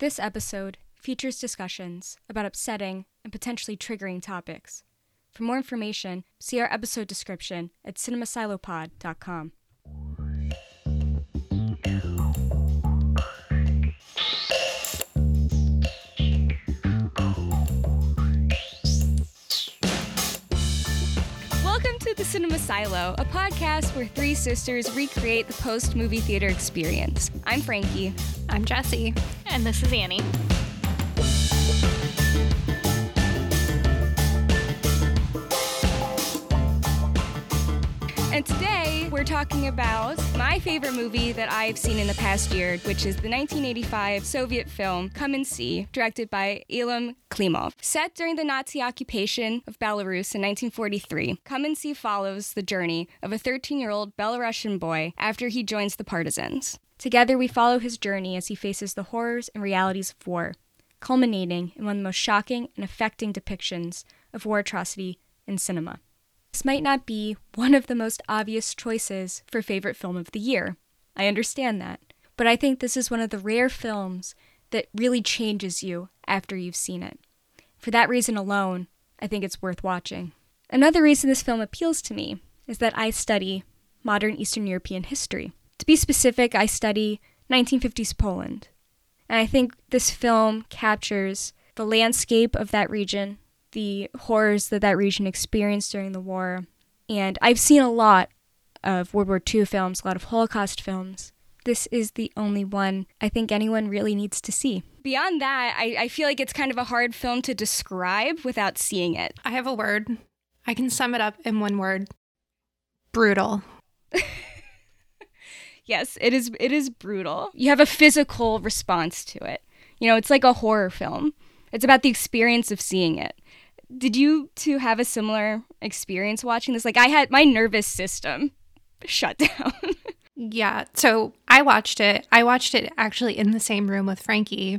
This episode features discussions about upsetting and potentially triggering topics. For more information, see our episode description at cinemasilopod.com. Welcome to the Cinema Silo, a podcast where three sisters recreate the post movie theater experience. I'm Frankee. I'm Jessie. And this is Annie. And today we're talking about my favorite movie that I've seen in the past year, which is the 1985 Soviet film Come and See, directed by Elem Klimov. Set during the Nazi occupation of Belarus in 1943, Come and See follows the journey of a 13 year old Belarusian boy after he joins the partisans. Together, we follow his journey as he faces the horrors and realities of war, culminating in one of the most shocking and affecting depictions of war atrocity in cinema. This might not be one of the most obvious choices for favorite film of the year. I understand that. But I think this is one of the rare films that really changes you after you've seen it. For that reason alone, I think it's worth watching. Another reason this film appeals to me is that I study modern Eastern European history. To be specific, I study 1950s Poland. And I think this film captures the landscape of that region, the horrors that that region experienced during the war. And I've seen a lot of World War II films, a lot of Holocaust films. This is the only one I think anyone really needs to see. Beyond that, I, I feel like it's kind of a hard film to describe without seeing it. I have a word. I can sum it up in one word brutal. yes, it is it is brutal. You have a physical response to it. You know, it's like a horror film. It's about the experience of seeing it. Did you two have a similar experience watching this? Like I had my nervous system shut down. yeah, so I watched it. I watched it actually in the same room with Frankee,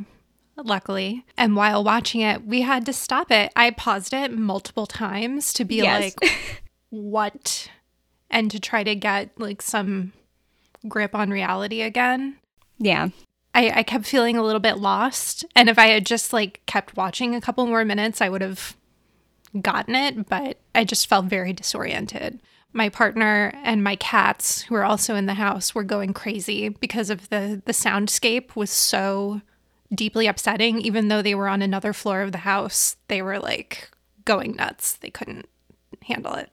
luckily. And while watching it, we had to stop it. I paused it multiple times to be Yes. like, what? And to try to get like some grip on reality again. yeah. I, I kept feeling a little bit lost. And if I had just like kept watching a couple more minutes, I would have gotten it, but I just felt very disoriented. My partner and my cats, who are also in the house, were going crazy because of the the soundscape was so deeply upsetting. Even though they were on another floor of the house, they were like going nuts. They couldn't handle it.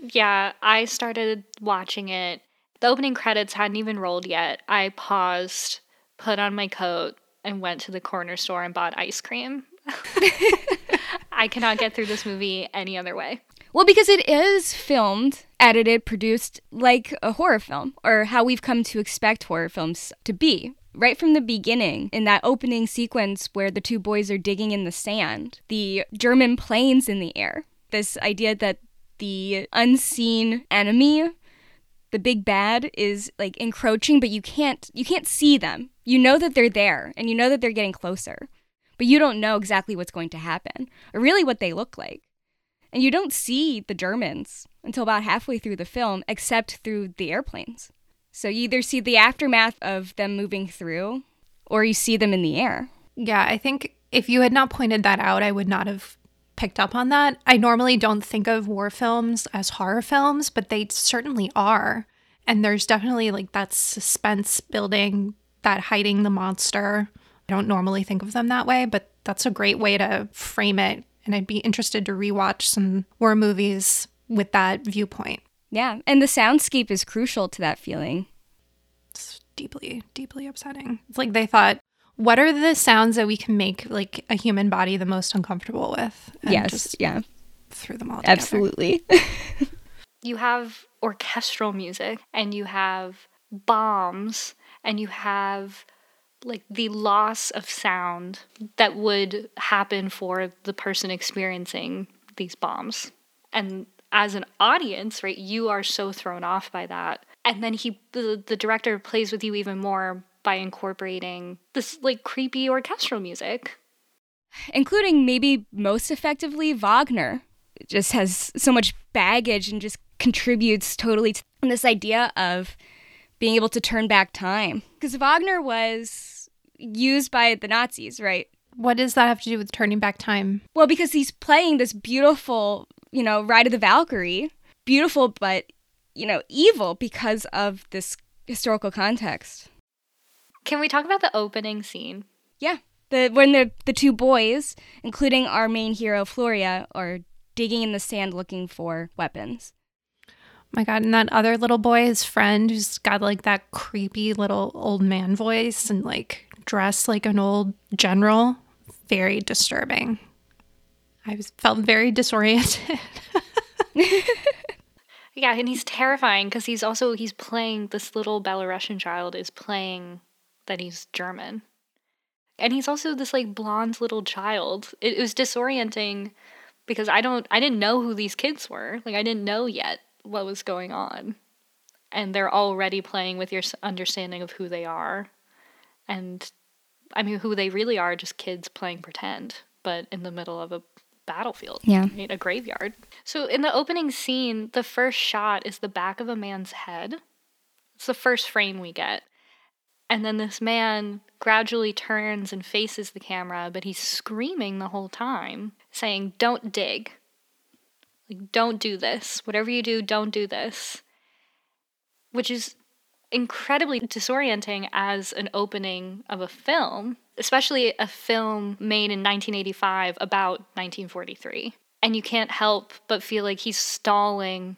Yeah, I started watching it. The opening credits hadn't even rolled yet. I paused, put on my coat, and went to the corner store and bought ice cream. I cannot get through this movie any other way. Well, because it is filmed, edited, produced like a horror film, or how we've come to expect horror films to be. Right from the beginning, in that opening sequence where the two boys are digging in the sand, the German planes in the air, this idea that the unseen enemy, the big bad, is like encroaching, but you can't you can't see them. You know that they're there, and you know that they're getting closer, but you don't know exactly what's going to happen, or really what they look like. And you don't see the Germans until about halfway through the film, except through the airplanes. So you either see the aftermath of them moving through, or you see them in the air. Yeah, I think if you had not pointed that out, I would not have picked up on that. I normally don't think of war films as horror films, but they certainly are. And there's definitely like that suspense building, that hiding the monster. I don't normally think of them that way, but that's a great way to frame it. And I'd be interested to rewatch some war movies with that viewpoint. Yeah, and the soundscape is crucial to that feeling. It's deeply, deeply upsetting. It's like they thought, what are the sounds that we can make like a human body the most uncomfortable with? And yes, just yeah, threw them all together. absolutely. You have orchestral music and you have bombs and you have like the loss of sound that would happen for the person experiencing these bombs. And as an audience, right, you are so thrown off by that. And then he the, the director plays with you even more by incorporating this like creepy orchestral music. Including maybe most effectively Wagner. It just has so much baggage and just contributes totally to this idea of being able to turn back time. Because Wagner was used by the Nazis, right? What does that have to do with turning back time? Well, because he's playing this beautiful, you know, Ride of the Valkyrie, beautiful but, you know, evil because of this historical context. Can we talk about the opening scene? Yeah. The when the the two boys, including our main hero Floria, are digging in the sand looking for weapons. my god, and that other little boy, his friend, who's got like that creepy little old man voice and like dressed like an old general, very disturbing. I was felt very disoriented. Yeah, and he's terrifying because he's also he's playing this little Belarusian child is playing that he's German. And he's also this like blonde little child. It, it was disorienting because I don't I didn't know who these kids were. Like I didn't know yet what was going on. And they're already playing with your understanding of who they are. And I mean who they really are just kids playing pretend, but in the middle of a battlefield. Yeah. right? A graveyard. So in the opening scene, the first shot is the back of a man's head. It's the first frame we get. And then this man gradually turns and faces the camera, but he's screaming the whole time, saying, Don't dig. Like, don't do this. Whatever you do, don't do this. Which is incredibly disorienting as an opening of a film, especially a film made in 1985 about 1943. And you can't help but feel like he's stalling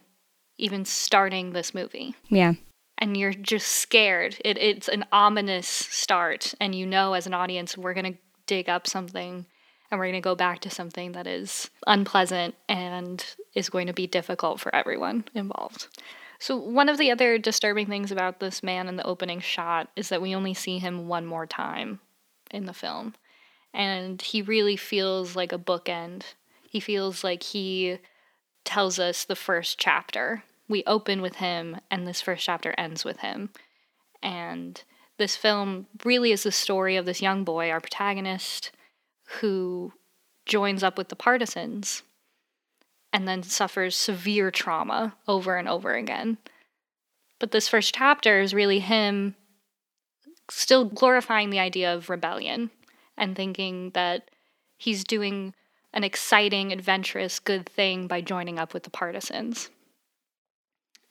even starting this movie Yeah. And you're just scared. It, it's an ominous start, and you know, as an audience, we're going to dig up something and we're going to go back to something that is unpleasant and is going to be difficult for everyone involved. So, one of the other disturbing things about this man in the opening shot is that we only see him one more time in the film. And he really feels like a bookend. He feels like he tells us the first chapter. We open with him, and this first chapter ends with him. And this film really is the story of this young boy, our protagonist, who joins up with the partisans and then suffers severe trauma over and over again. But this first chapter is really him still glorifying the idea of rebellion and thinking that he's doing an exciting, adventurous, good thing by joining up with the partisans.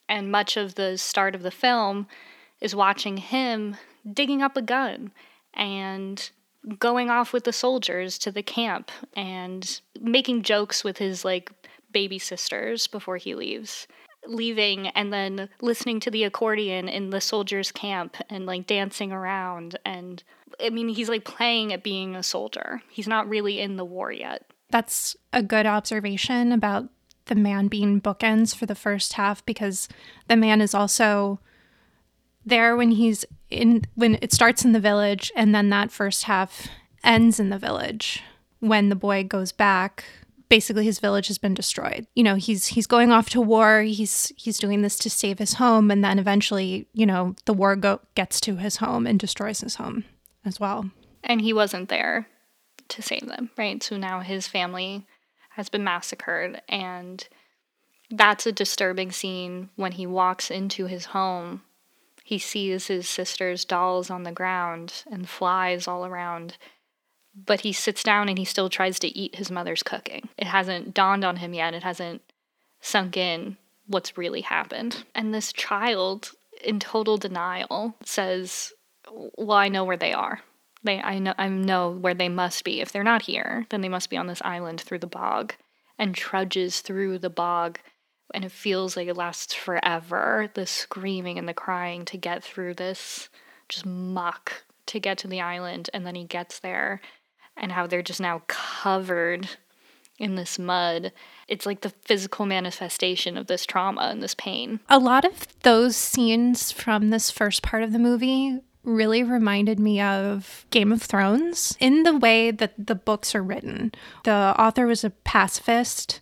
And much of the start of the film is watching him digging up a gun and going off with the soldiers to the camp and making jokes with his like baby sisters before he leaves leaving and then listening to the accordion in the soldiers camp and like dancing around and i mean he's like playing at being a soldier. He's not really in the war yet. That's a good observation about the man being bookends for the first half because the man is also there when he's in when it starts in the village and then that first half ends in the village when the boy goes back. Basically his village has been destroyed. You know he's he's going off to war. He's he's doing this to save his home and then eventually you know the war go- gets to his home and destroys his home as well. And he wasn't there to save them, right? So now his family has been massacred, and that's a disturbing scene when he walks into his home. He sees his sister's dolls on the ground and flies all around, but he sits down and he still tries to eat his mother's cooking. It hasn't dawned on him yet, it hasn't sunk in what's really happened. And this child, in total denial, says, Well, I know where they are. They, I know, I know where they must be. If they're not here, then they must be on this island through the bog, and trudges through the bog, and it feels like it lasts forever. The screaming and the crying to get through this just muck to get to the island, and then he gets there, and how they're just now covered in this mud. It's like the physical manifestation of this trauma and this pain. A lot of those scenes from this first part of the movie really reminded me of Game of Thrones in the way that the books are written. The author was a pacifist,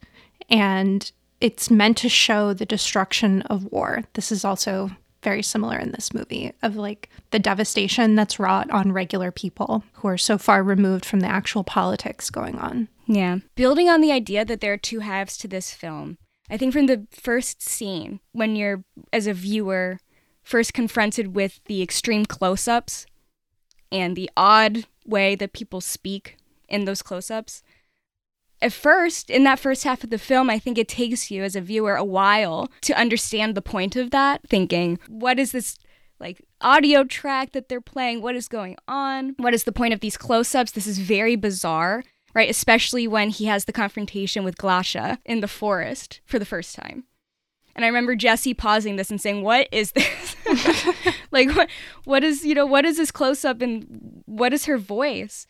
and it's meant to show the destruction of war. This is also very similar in this movie of like the devastation that's wrought on regular people who are so far removed from the actual politics going on. Yeah. Building on the idea that there are two halves to this film, I think from the first scene, when you're, as a viewer, first confronted with the extreme close ups and the odd way that people speak in those close ups. At first, in that first half of the film, I think it takes you as a viewer a while to understand the point of that, thinking, what is this like audio track that they're playing? What is going on? What is the point of these close ups? This is very bizarre, right? Especially when he has the confrontation with Glasha in the forest for the first time. And I remember Jesse pausing this and saying, "What is this? like what what is, you know, what is this close up and what is her voice?"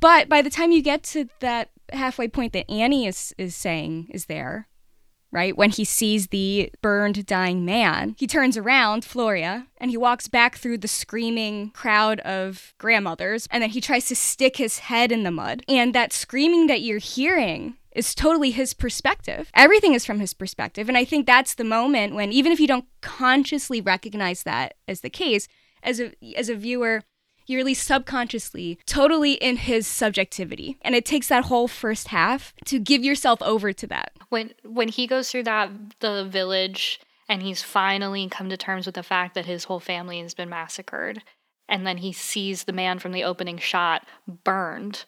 But by the time you get to that halfway point that Annie is is saying is there, right? When he sees the burned dying man, he turns around, Floria, and he walks back through the screaming crowd of grandmothers and then he tries to stick his head in the mud. And that screaming that you're hearing is totally his perspective. Everything is from his perspective. And I think that's the moment when even if you don't consciously recognize that as the case, as a as a viewer, you're at least subconsciously totally in his subjectivity. And it takes that whole first half to give yourself over to that. When when he goes through that the village and he's finally come to terms with the fact that his whole family has been massacred and then he sees the man from the opening shot burned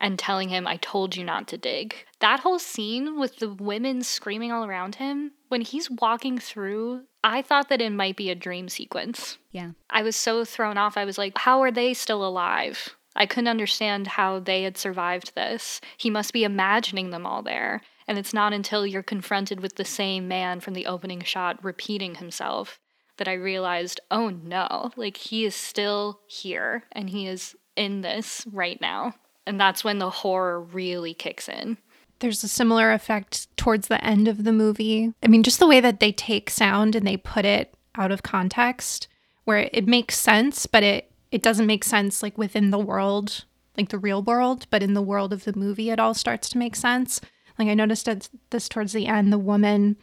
and telling him, I told you not to dig. That whole scene with the women screaming all around him, when he's walking through, I thought that it might be a dream sequence. Yeah. I was so thrown off. I was like, how are they still alive? I couldn't understand how they had survived this. He must be imagining them all there. And it's not until you're confronted with the same man from the opening shot repeating himself that I realized, oh no, like he is still here and he is in this right now. And that's when the horror really kicks in. There's a similar effect towards the end of the movie. I mean, just the way that they take sound and they put it out of context, where it makes sense, but it, it doesn't make sense like within the world, like the real world, but in the world of the movie, it all starts to make sense. Like I noticed this towards the end, the woman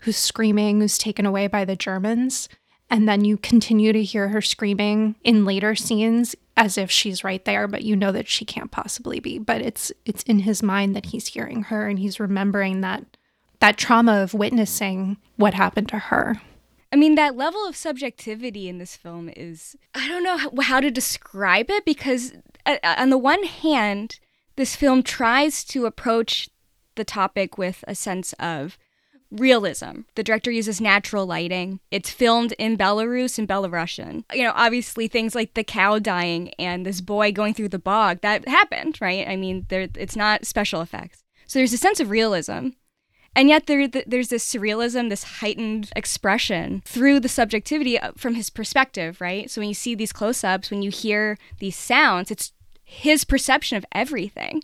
who's screaming, who's taken away by the Germans, and then you continue to hear her screaming in later scenes as if she's right there but you know that she can't possibly be. But it's it's in his mind that he's hearing her and he's remembering that that trauma of witnessing what happened to her. I mean, that level of subjectivity in this film is, I don't know how, to describe it because, uh, on the one hand, this film tries to approach the topic with a sense of realism. The director uses natural lighting. It's filmed in Belarus and Belarusian. You know, obviously things like the cow dying and this boy going through the bog that happened, right? I mean, there it's not special effects. So there's a sense of realism. And yet there, there's this surrealism, this heightened expression through the subjectivity uh, from his perspective, right? So when you see these close-ups, when you hear these sounds, it's his perception of everything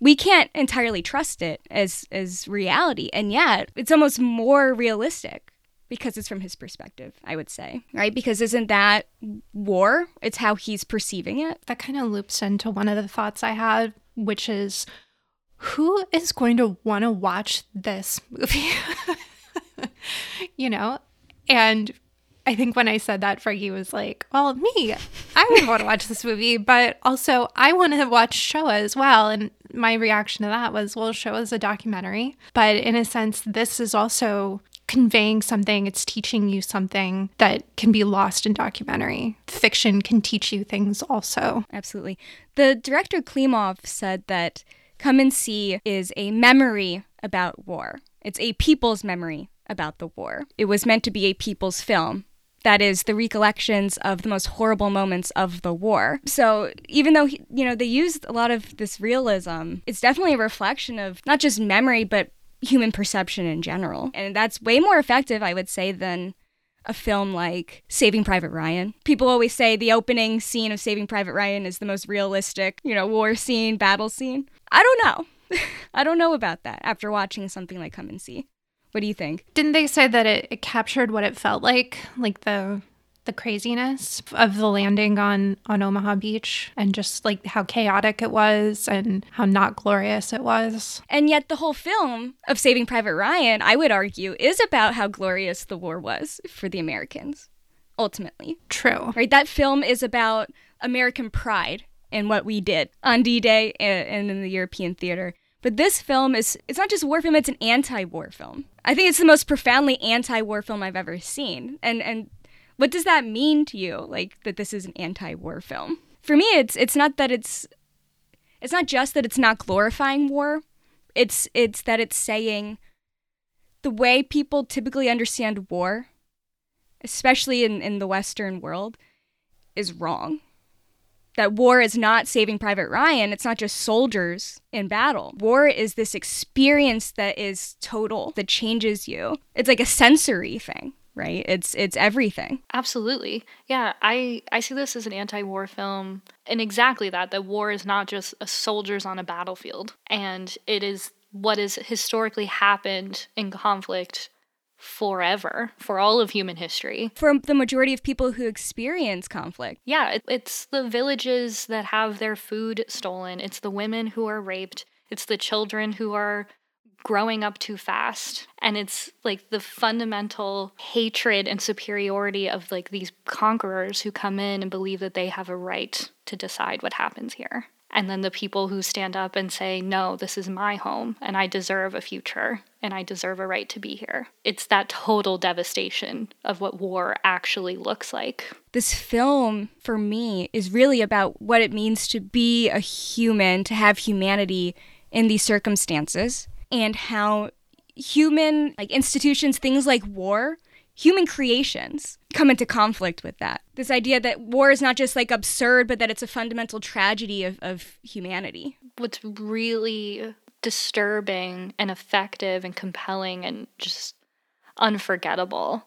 we can't entirely trust it as as reality. And yet it's almost more realistic because it's from his perspective i would say right? Because isn't that war? It's how he's perceiving it. That kind of loops into one of the thoughts i had which is who is going to want to watch this movie? You know? And I think when I said that, Fergie was like, well, me, I would want to watch this movie, but also I want to watch Shoah as well. And my reaction to that was, well, Shoah is a documentary. But in a sense, this is also conveying something, it's teaching you something that can be lost in documentary. Fiction can teach you things also. Absolutely. The director Klimov said that Come and See is a memory about war. It's a people's memory about the war. It was meant to be a people's film, that is the recollections of the most horrible moments of the war. So even though you know they used a lot of this realism, it's definitely a reflection of not just memory but human perception in general. And that's way more effective, I would say, than a film like Saving Private Ryan. People always say the opening scene of Saving Private Ryan is the most realistic, you know, war scene, battle scene. I don't know. I don't know about that after watching something like Come and See. What do you think? Didn't they say that it, it captured what it felt like, like the the craziness of the landing on on Omaha Beach and just like how chaotic it was and how not glorious it was. And yet the whole film of Saving Private Ryan, I would argue, is about how glorious the war was for the Americans ultimately. True. Right? That film is about American pride and what we did on D-Day and in the European theater. But this film is it's not just war film, it's an anti-war film. I think it's the most profoundly anti-war film I've ever seen. And and what does that mean to you? Like that this is an anti-war film? For me, it's it's not that it's it's not just that it's not glorifying war. It's it's that it's saying the way people typically understand war, especially in, in the Western world, is wrong. That war is not saving Private Ryan, it's not just soldiers in battle. War is this experience that is total, that changes you. It's like a sensory thing right it's it's everything absolutely yeah i i see this as an anti-war film and exactly that that war is not just soldiers on a battlefield and it is what has historically happened in conflict forever for all of human history. For the majority of people who experience conflict. Yeah, it, it's the villages that have their food stolen, it's the women who are raped, it's the children who are growing up too fast and it's like the fundamental hatred and superiority of like these conquerors who come in and believe that they have a right to decide what happens here and then the people who stand up and say, no, this is my home and I deserve a future and I deserve a right to be here. It's that total devastation of what war actually looks like. This film, for me, is really about what it means to be a human, to have humanity in these circumstances, and how human like institutions, things like war, human creations come into conflict with that. This idea that war is not just like absurd, but that it's a fundamental tragedy of, of humanity. What's really disturbing and effective and compelling and just unforgettable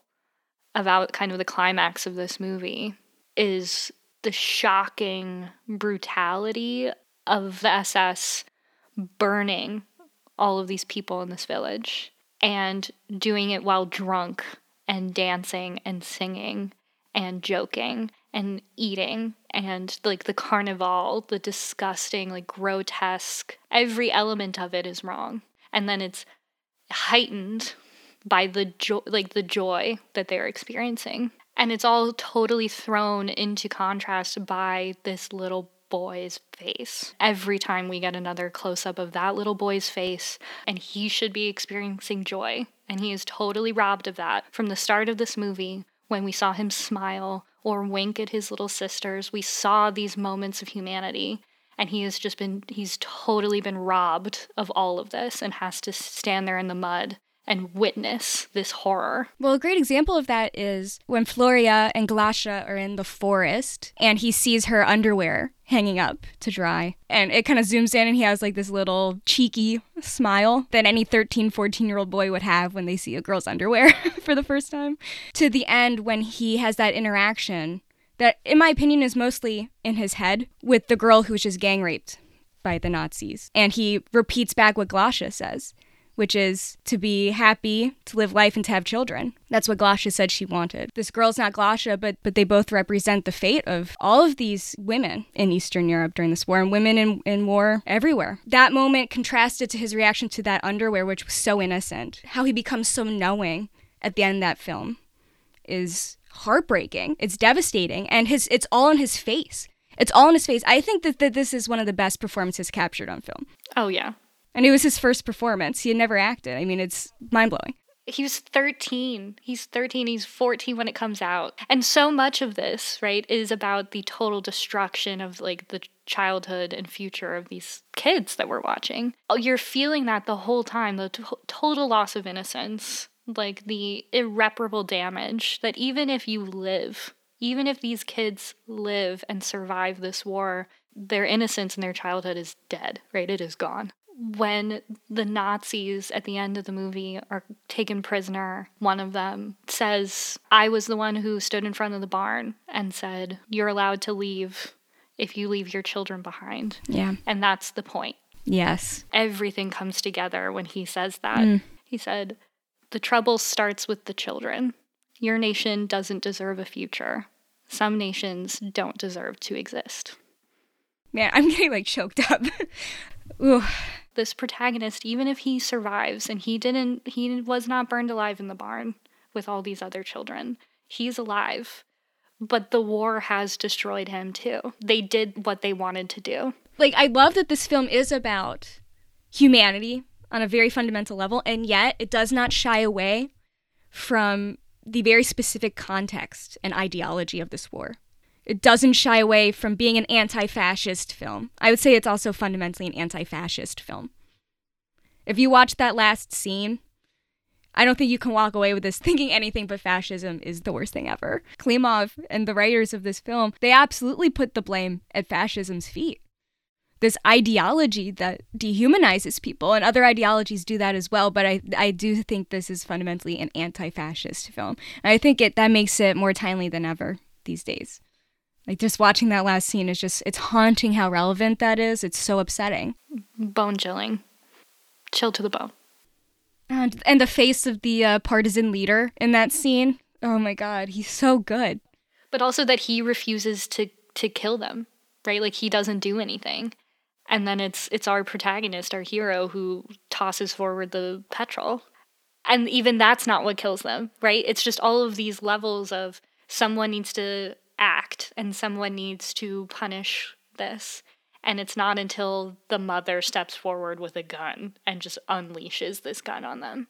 about kind of the climax of this movie is the shocking brutality of the SS burning all of these people in this village and doing it while drunk and dancing and singing and joking and eating and like the carnival, the disgusting, like grotesque, every element of it is wrong. And then it's heightened by the joy, like the joy that they're experiencing. And it's all totally thrown into contrast by this little boy's face. Every time we get another close up of that little boy's face, and he should be experiencing joy. And he is totally robbed of that from the start of this movie when we saw him smile or wink at his little sisters. We saw these moments of humanity. And he has just been, he's totally been robbed of all of this and has to stand there in the mud and witness this horror. Well, a great example of that is when Floria and Glasha are in the forest and he sees her underwear hanging up to dry. And it kind of zooms in and he has like this little cheeky smile that any 13, 14 year old boy would have when they see a girl's underwear for the first time. To the end when he has that interaction that, in my opinion, is mostly in his head with the girl who was just gang raped by the Nazis. And he repeats back what Glasha says which is to be happy, to live life, and to have children. That's what Glasha said she wanted. This girl's not Glasha, but but they both represent the fate of all of these women in Eastern Europe during this war and women in, in war everywhere. That moment contrasted to his reaction to that underwear, which was so innocent. How he becomes so knowing at the end of that film is heartbreaking. It's devastating. And his it's all on his face. It's all in his face. I think that, that this is one of the best performances captured on film. Oh yeah. And it was his first performance. He had never acted. I mean, it's mind blowing. He was 13. He's 13. He's 14 when it comes out. And so much of this, right, is about the total destruction of like the childhood and future of these kids that we're watching. Oh, you're feeling that the whole time, the t- total loss of innocence, like the irreparable damage that even if you live, even if these kids live and survive this war, their innocence and their childhood is dead, right? It is gone when the Nazis at the end of the movie are taken prisoner, one of them says, I was the one who stood in front of the barn and said, You're allowed to leave if you leave your children behind. Yeah. And that's the point. Yes. Everything comes together when he says that. Mm. He said, The trouble starts with the children. Your nation doesn't deserve a future. Some nations don't deserve to exist. Man, I'm getting like choked up. Ooh this protagonist, even if he survives and he didn't, he was not burned alive in the barn with all these other children, he's alive. But the war has destroyed him too. They did what they wanted to do. Like, I love that this film is about humanity on a very fundamental level, and yet it does not shy away from the very specific context and ideology of this war. It doesn't shy away from being an anti fascist film. I would say it's also fundamentally an anti fascist film. If you watch that last scene, I don't think you can walk away with this thinking anything but fascism is the worst thing ever. Klimov and the writers of this film, they absolutely put the blame at fascism's feet. This ideology that dehumanizes people, and other ideologies do that as well, but I, I do think this is fundamentally an anti fascist film. And I think it that makes it more timely than ever these days. Like just watching that last scene is just it's haunting how relevant that is. It's so upsetting. Bone chilling. Chill to the bone. And, and the face of the uh, partisan leader in that scene. Oh my god, he's so good. But also that he refuses to to kill them, right? Like he doesn't do anything. And then it's it's our protagonist, our hero who tosses forward the petrol. And even that's not what kills them, right? It's just all of these levels of someone needs to act and someone needs to punish this. And it's not until the mother steps forward with a gun and just unleashes this gun on them.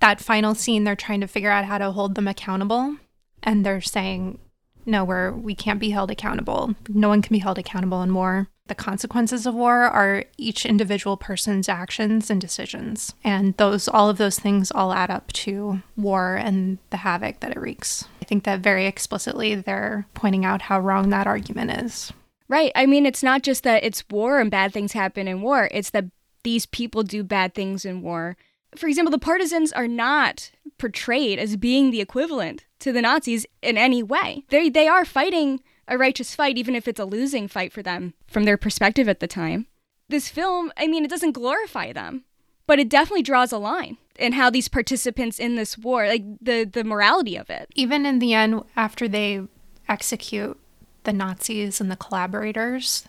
That final scene, they're trying to figure out how to hold them accountable. And they're saying, no, we're, we can't be held accountable. No one can be held accountable in war. The consequences of war are each individual person's actions and decisions. And those, all of those things all add up to war and the havoc that it wreaks. I think that very explicitly they're pointing out how wrong that argument is. Right. I mean, it's not just that it's war and bad things happen in war, it's that these people do bad things in war. For example, the partisans are not portrayed as being the equivalent to the Nazis in any way. They they are fighting a righteous fight even if it's a losing fight for them from their perspective at the time. This film, I mean, it doesn't glorify them, but it definitely draws a line in how these participants in this war, like the the morality of it. Even in the end after they execute the Nazis and the collaborators,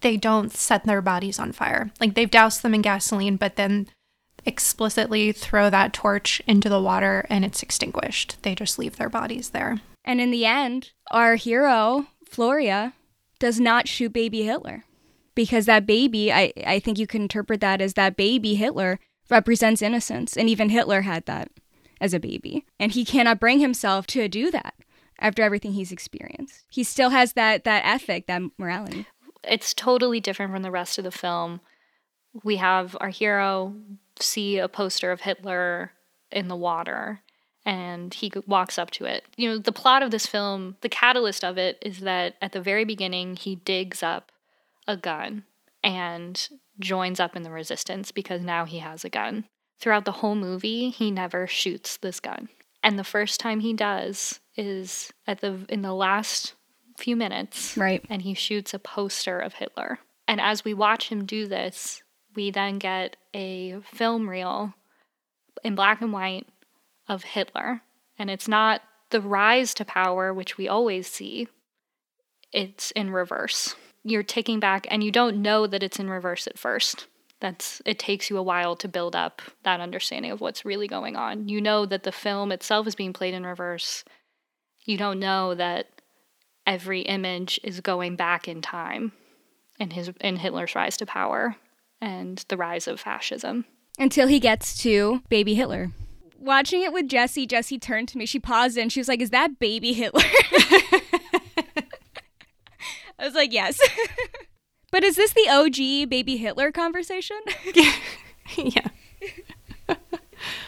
they don't set their bodies on fire. Like they've doused them in gasoline, but then explicitly throw that torch into the water and it's extinguished. They just leave their bodies there. And in the end, our hero, Floria, does not shoot baby Hitler. Because that baby, I, I think you can interpret that as that baby Hitler represents innocence. And even Hitler had that as a baby. And he cannot bring himself to do that after everything he's experienced. He still has that that ethic, that morality. It's totally different from the rest of the film. We have our hero see a poster of Hitler in the water and he walks up to it. You know, the plot of this film, the catalyst of it is that at the very beginning he digs up a gun and joins up in the resistance because now he has a gun. Throughout the whole movie, he never shoots this gun. And the first time he does is at the in the last few minutes. Right. And he shoots a poster of Hitler. And as we watch him do this, we then get a film reel in black and white of Hitler. And it's not the rise to power, which we always see, it's in reverse. You're taking back, and you don't know that it's in reverse at first that's it takes you a while to build up that understanding of what's really going on. You know that the film itself is being played in reverse. You don't know that every image is going back in time in his in Hitler's rise to power and the rise of fascism. Until he gets to baby Hitler. Watching it with Jesse, Jesse turned to me. She paused and she was like, "Is that baby Hitler?" I was like, "Yes." But is this the OG baby Hitler conversation? yeah.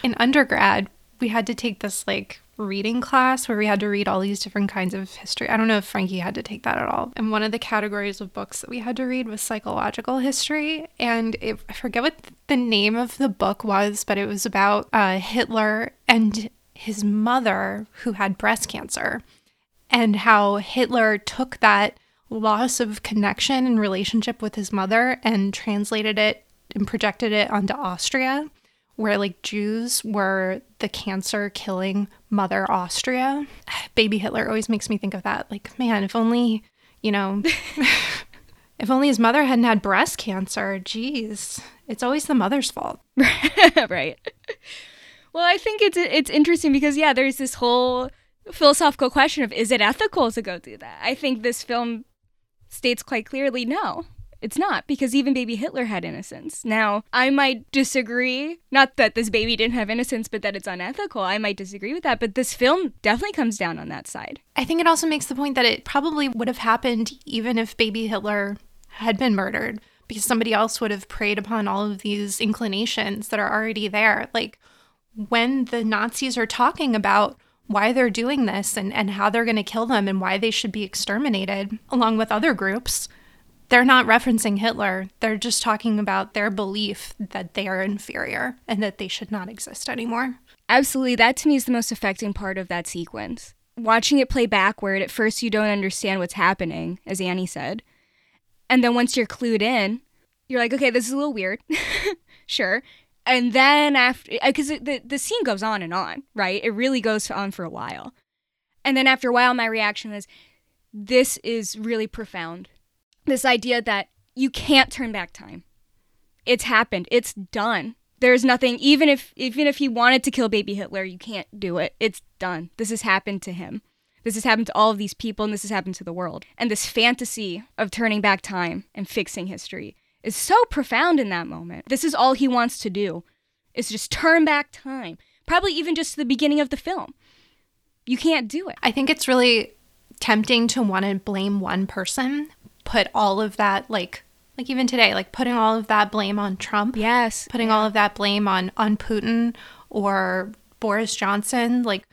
In undergrad, we had to take this like reading class where we had to read all these different kinds of history. I don't know if Frankee had to take that at all. And one of the categories of books that we had to read was psychological history. And it, I forget what the name of the book was, but it was about uh, Hitler and his mother who had breast cancer and how Hitler took that loss of connection and relationship with his mother and translated it and projected it onto Austria, where like Jews were the cancer killing mother Austria. Baby Hitler always makes me think of that. Like, man, if only, you know, if only his mother hadn't had breast cancer. Geez, it's always the mother's fault. right. Well, I think it's it's interesting because yeah, there's this whole philosophical question of is it ethical to go do that? I think this film states quite clearly no. It's not, because even baby Hitler had innocence. Now, I might disagree, not that this baby didn't have innocence, but that it's unethical. I might disagree with that, but this film definitely comes down on that side. I think it also makes the point that it probably would have happened even if baby Hitler had been murdered, because somebody else would have preyed upon all of these inclinations that are already there. Like when the Nazis are talking about why they're doing this and, and how they're going to kill them and why they should be exterminated, along with other groups, they're not referencing Hitler. They're just talking about their belief that they are inferior and that they should not exist anymore. Absolutely. That to me is the most affecting part of that sequence. Watching it play backward, at first you don't understand what's happening, as Annie said. And then once you're clued in, you're like, okay, this is a little weird. sure. And then after, because uh, the, the scene goes on and on, right? It really goes on for a while. And then after a while, my reaction was, this is really profound this idea that you can't turn back time. It's happened. It's done. There's nothing even if even if he wanted to kill baby Hitler, you can't do it. It's done. This has happened to him. This has happened to all of these people and this has happened to the world. And this fantasy of turning back time and fixing history is so profound in that moment. This is all he wants to do. Is just turn back time. Probably even just the beginning of the film. You can't do it. I think it's really tempting to want to blame one person, put all of that like like even today like putting all of that blame on Trump. Yes. Putting all of that blame on on Putin or Boris Johnson like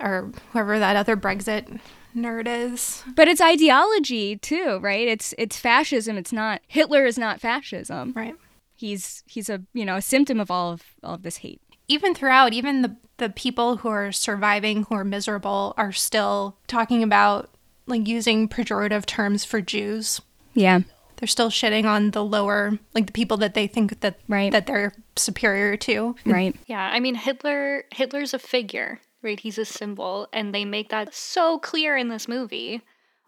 or whoever that other Brexit nerd is. But it's ideology too, right? It's it's fascism. It's not Hitler is not fascism. Right. He's he's a you know a symptom of all of all of this hate. Even throughout, even the the people who are surviving, who are miserable, are still talking about like using pejorative terms for Jews. Yeah. They're still shitting on the lower, like the people that they think that right. that they're superior to. Right. Yeah, I mean Hitler Hitler's a figure, right? He's a symbol and they make that so clear in this movie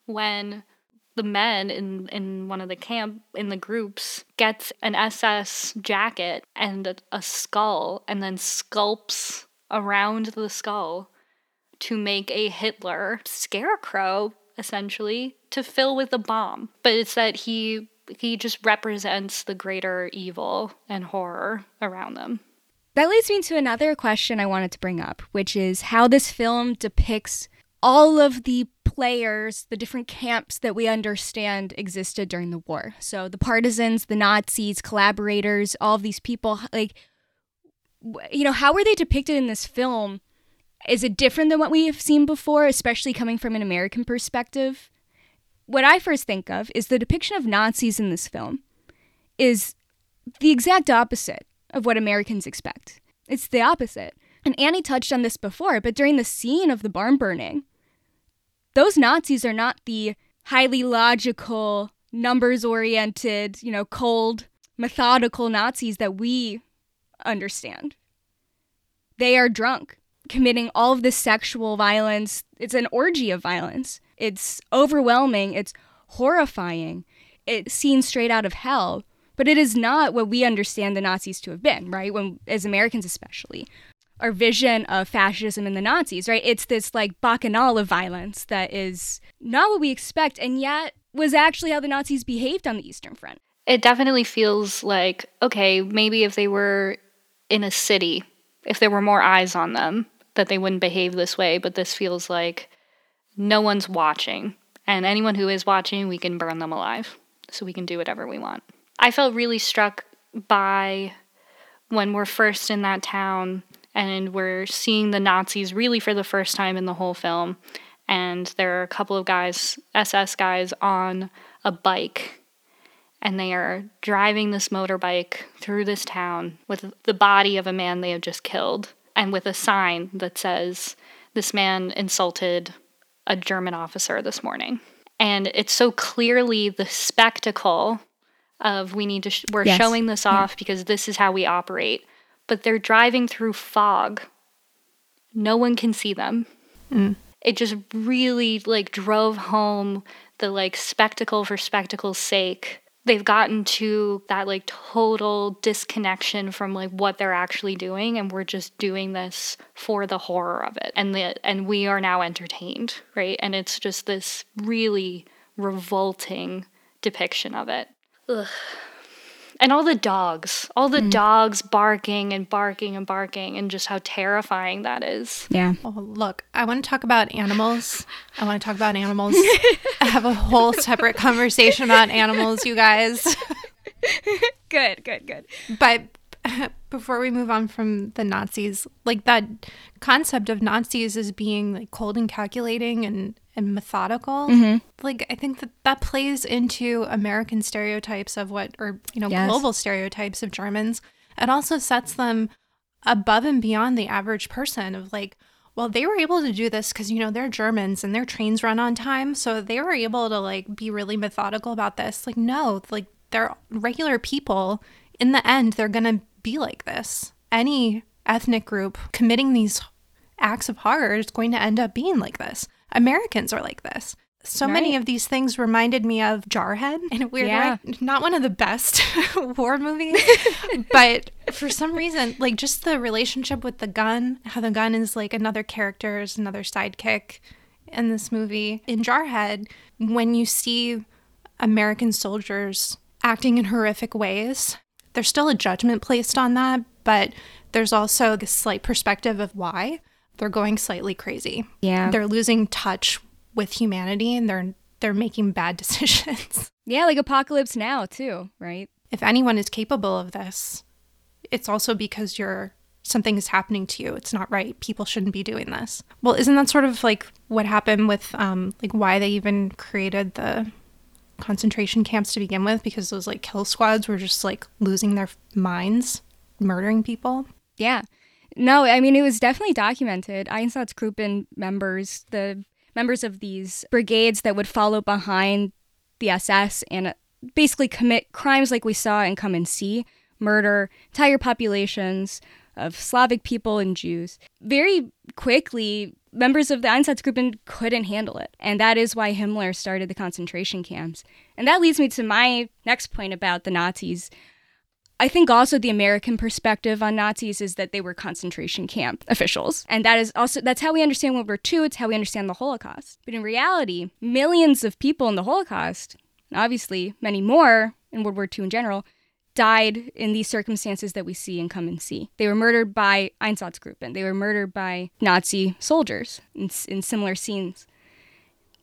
when the men in in one of the camp in the groups gets an SS jacket and a, a skull and then sculpts around the skull to make a Hitler scarecrow essentially to fill with a bomb. But it's that he he just represents the greater evil and horror around them. That leads me to another question I wanted to bring up, which is how this film depicts all of the players, the different camps that we understand existed during the war. So the partisans, the Nazis, collaborators, all of these people, like, you know, how were they depicted in this film is it different than what we have seen before, especially coming from an American perspective? What I first think of is the depiction of Nazis in this film is the exact opposite of what Americans expect. It's the opposite. And Annie touched on this before, but during the scene of the barn burning, those Nazis are not the highly logical, numbers oriented, you know, cold, methodical Nazis that we understand. They are drunk committing all of this sexual violence. It's an orgy of violence. It's overwhelming. It's horrifying. It's seen straight out of hell. But it is not what we understand the Nazis to have been, right? When, as Americans especially, our vision of fascism and the Nazis, right? It's this like bacchanal of violence that is not what we expect, and yet was actually how the Nazis behaved on the Eastern Front. It definitely feels like, okay, maybe if they were in a city, if there were more eyes on them, that they wouldn't behave this way, but this feels like no one's watching. And anyone who is watching, we can burn them alive. So we can do whatever we want. I felt really struck by when we're first in that town and we're seeing the Nazis really for the first time in the whole film. And there are a couple of guys, SS guys, on a bike. And they are driving this motorbike through this town with the body of a man they have just killed and with a sign that says, This man insulted a German officer this morning. And it's so clearly the spectacle of we need to, sh- we're yes. showing this off yeah. because this is how we operate. But they're driving through fog. No one can see them. Mm. It just really like drove home the like spectacle for spectacle's sake they've gotten to that like total disconnection from like what they're actually doing and we're just doing this for the horror of it. And the and we are now entertained right? And it's just this really revolting depiction of it. Ugh. And all the dogs, all the mm. dogs barking and barking and barking, and just how terrifying that is. Yeah. Oh, look, I want to talk about animals. I want to talk about animals. I have a whole separate conversation about animals, you guys. Good, good, good. But before we move on from the Nazis, like that concept of Nazis as being like cold and calculating and, and methodical, mm-hmm. like I think that that plays into American stereotypes of what, or, you know, Yes. global stereotypes of Germans. It also sets them above and beyond the average person of like, well, they were able to do this because, you know, they're Germans and their trains run on time. So they were able to like be really methodical about this. Like, no, like they're regular people. In the end, they're going to be like this. Any ethnic group committing these acts of horror is going to end up being like this. Americans are like this. So many of these things reminded me of Jarhead in a weird Yeah. way. Not one of the best war movies, but for some reason, like just the relationship with the gun, how the gun is like another character, is another sidekick in this movie. In Jarhead, when you see American soldiers acting in horrific ways, there's still a judgment placed on that, but there's also this slight perspective of why they're going slightly crazy. Yeah. They're losing touch with humanity and they're they're making bad decisions. Yeah, like Apocalypse Now, too, right? if anyone is capable of this, it's also because you're something is happening to you. It's not right. People shouldn't be doing this. Well, isn't that sort of like what happened with um like why they even created the concentration camps to begin with because those like kill squads were just like losing their minds, murdering people. Yeah. No, I mean, it was definitely documented. Einsatzgruppen members, the members of these brigades that would follow behind the SS and uh, basically commit crimes like we saw in Come and See, murder entire populations of Slavic people and Jews. Very quickly, members of the Einsatzgruppen couldn't handle it. And that is why Himmler started the concentration camps. And that leads me to my next point about the Nazis. I think also the American perspective on Nazis is that they were concentration camp officials. And that is also that's how we understand World War II, it's how we understand the Holocaust. But in reality, millions of people in the Holocaust, and obviously many more in World War II in general, died in these circumstances that we see and come and see. They were murdered by Einsatzgruppen. They were murdered by Nazi soldiers in, in similar scenes.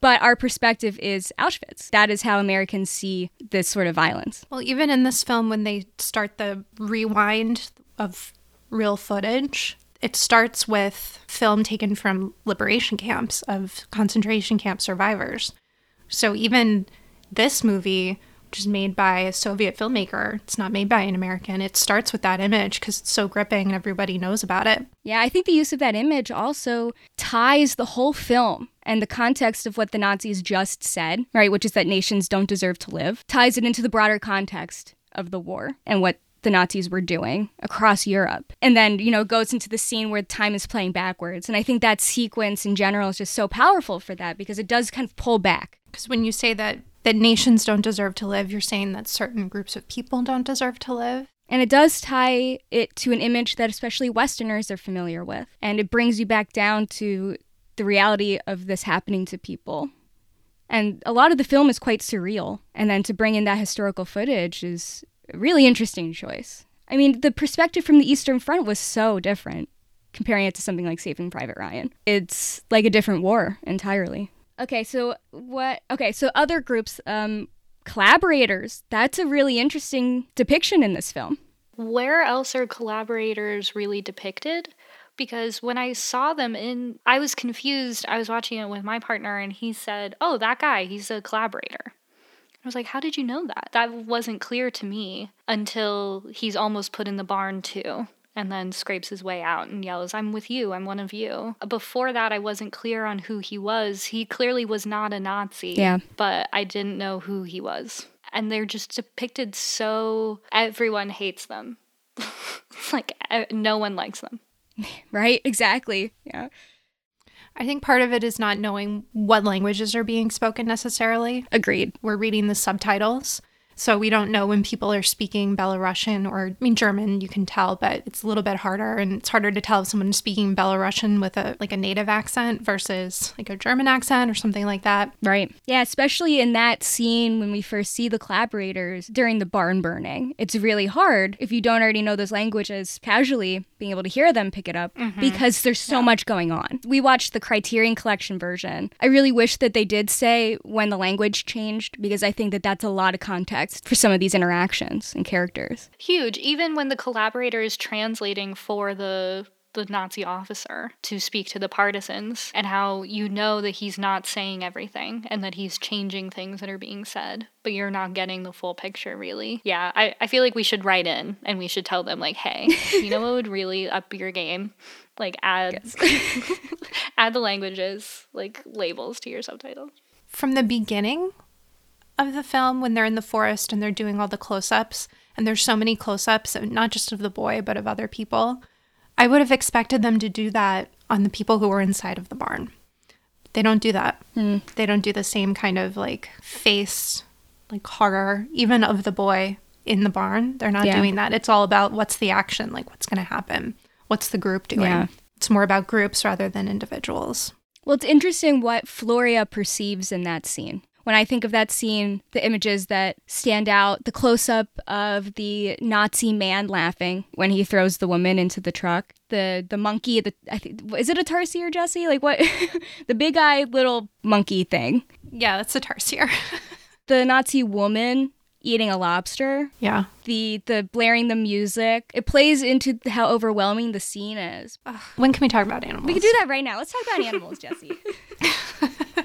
But our perspective is Auschwitz. That is how Americans see this sort of violence. Well, even in this film, when they start the rewind of real footage, it starts with film taken from liberation camps of concentration camp survivors. So even this movie, which is made by a Soviet filmmaker, it's not made by an American. It starts with that image because it's so gripping and everybody knows about it. Yeah, I think the use of that image also ties the whole film and the context of what the Nazis just said, right, which is that nations don't deserve to live, ties it into the broader context of the war and what the Nazis were doing across Europe. And then, you know, goes into the scene where time is playing backwards. And I think that sequence in general is just so powerful for that because it does kind of pull back. Because when you say that that nations don't deserve to live, you're saying that certain groups of people don't deserve to live. And it does tie it to an image that especially Westerners are familiar with. And it brings you back down to the reality of this happening to people. And a lot of the film is quite surreal. And then to bring in that historical footage is a really interesting choice. I mean, the perspective from the Eastern Front was so different comparing it to something like Saving Private Ryan. It's like a different war entirely. Okay, so what? Okay, so other groups, um, collaborators. That's a really interesting depiction in this film. Where else are collaborators really depicted? Because when I saw them in, I was confused. I was watching it with my partner and he said, Oh, that guy, he's a collaborator. I was like, How did you know that? That wasn't clear to me until he's almost put in the barn, too. And then scrapes his way out and yells, I'm with you, I'm one of you. Before that, I wasn't clear on who he was. He clearly was not a Nazi. Yeah. But I didn't know who he was. And they're just depicted so. Everyone hates them. like no one likes them. Right? Exactly. Yeah. I think part of it is not knowing what languages are being spoken necessarily. Agreed. We're reading the subtitles. So we don't know when people are speaking Belarusian or, I mean, German, you can tell, but it's a little bit harder. And it's harder to tell if someone's speaking Belarusian with a like a native accent versus like a German accent or something like that. Right. Yeah, especially in that scene when we first see the collaborators during the barn burning. It's really hard if you don't already know those languages casually, being able to hear them pick it up mm-hmm. because there's so much going on. We watched the Criterion Collection version. I really wish that they did say when the language changed because I think that that's a lot of context for some of these interactions and characters. Huge. Even when the collaborator is translating for the the Nazi officer to speak to the partisans and how you know that he's not saying everything and that he's changing things that are being said, but you're not getting the full picture really. Yeah, I, I feel like we should write in and we should tell them like, hey, you know what would really up your game? Like add add the languages, like labels to your subtitles. From the beginning of the film, when they're in the forest and they're doing all the close ups, and there's so many close ups, not just of the boy, but of other people, I would have expected them to do that on the people who were inside of the barn. They don't do that. Hmm. They don't do the same kind of like face, like horror, even of the boy in the barn. They're not Yeah. doing that. It's all about what's the action, like what's going to happen, what's the group doing. Yeah. It's more about groups rather than individuals. Well, it's interesting what Floria perceives in that scene. When I think of that scene, the images that stand out, the close up of the Nazi man laughing when he throws the woman into the truck, the the monkey, the I think is it a tarsier, Jesse? Like what? the big eyed little monkey thing. Yeah, that's a tarsier. The Nazi woman eating a lobster. yeah. The the blaring the music. It plays into how overwhelming the scene is. When can we talk about animals? We can do that right now. Let's talk about animals, Jesse.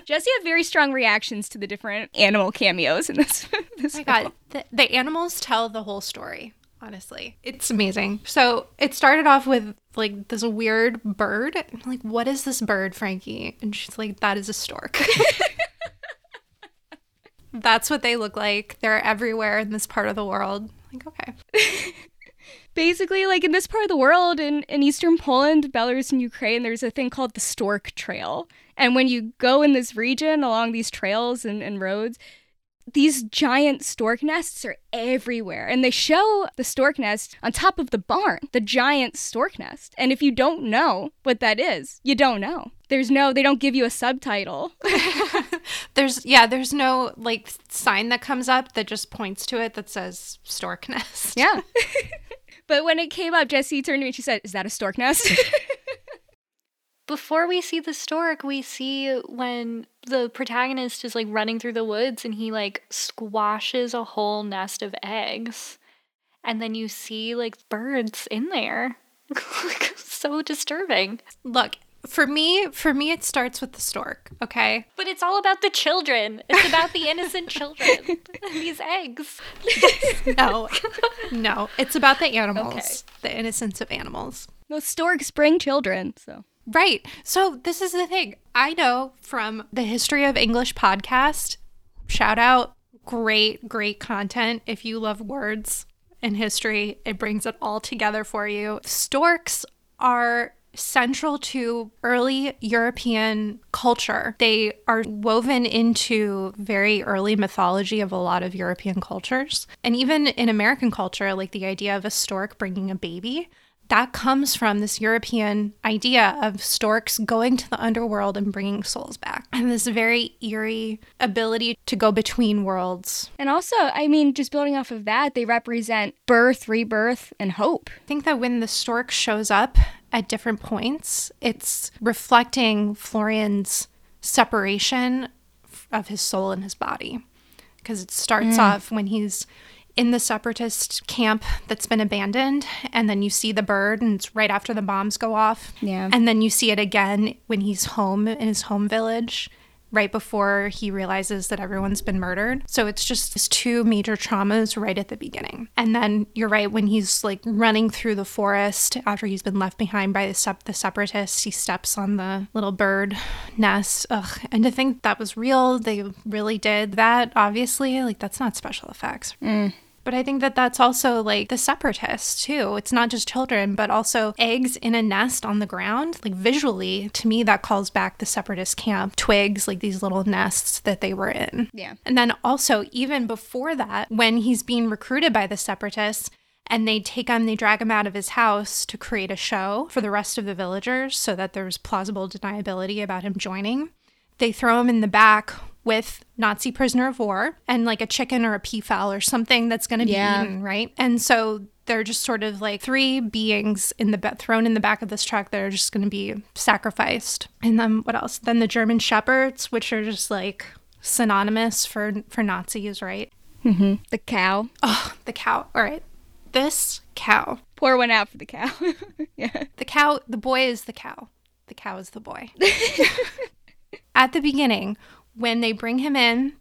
Jesse had very strong reactions to the different animal cameos in this. this Oh my god, the, the animals tell the whole story. Honestly, it's amazing. So it started off with like this weird bird. I'm like, what is this bird, Frankee? And she's like, that is a stork. That's what they look like. They're everywhere in this part of the world. Like, okay. Basically, like in this part of the world, in, in eastern Poland, Belarus, and Ukraine, there's a thing called the Stork Trail. And when you go in this region along these trails and, and roads, these giant stork nests are everywhere. And they show the stork nest on top of the barn, the giant stork nest. And if you don't know what that is, you don't know. There's no, they don't give you a subtitle. There's yeah, there's no like sign that comes up that just points to it that says stork nest. Yeah. but when it came up, Jesse turned to me and she said, Is that a stork nest? Before we see the stork, we see when the protagonist is like running through the woods and he like squashes a whole nest of eggs. And then you see like birds in there. So disturbing. Look, for me, for me it starts with the stork, okay? But it's all about the children. It's about the innocent children. and these eggs. No. no, it's about the animals, Okay. the innocence of animals. Those storks bring children. So Right. So this is the thing. I know from the History of English podcast, shout out, great, great content. If you love words and history, it brings it all together for you. Storks are central to early European culture. They are woven into very early mythology of a lot of European cultures. And even in American culture, like the idea of a stork bringing a baby, that comes from this European idea of storks going to the underworld and bringing souls back. And this very eerie ability to go between worlds. And also, I mean, just building off of that, they represent birth, rebirth, and hope. I think that when the stork shows up at different points, it's reflecting Florian's separation of his soul and his body. Because it starts mm. off when he's in the separatist camp that's been abandoned, and then you see the bird, and it's right after the bombs go off. Yeah. And then you see it again when he's home in his home village. Right before he realizes that everyone's been murdered. So it's just these two major traumas right at the beginning. And then you're right, when he's like running through the forest after he's been left behind by the, sep- the separatists, he steps on the little bird nest. Ugh. And to think that was real, they really did that, obviously, like that's not special effects. Mm. But I think that that's also like the separatists too. It's not just children, but also eggs in a nest on the ground. Like visually, to me, that calls back the separatist camp. Twigs, like these little nests that they were in. Yeah. And then also, even before that, when he's being recruited by the separatists, and they take him, they drag him out of his house to create a show for the rest of the villagers so that there's plausible deniability about him joining. They throw him in the back with Nazi prisoner of war and like a chicken or a peafowl or something that's going to be Yeah. eaten, right? And so they're just sort of like three beings in the ba- thrown in the back of this truck that are just going to be sacrificed. And then what else? Then the German shepherds, which are just like synonymous for for Nazis, right? Mm-hmm. The cow. Oh, the cow. All right. This cow. Pour one out for the cow. yeah. The cow, the boy is the cow. The cow is the boy. At the beginning, when they bring him in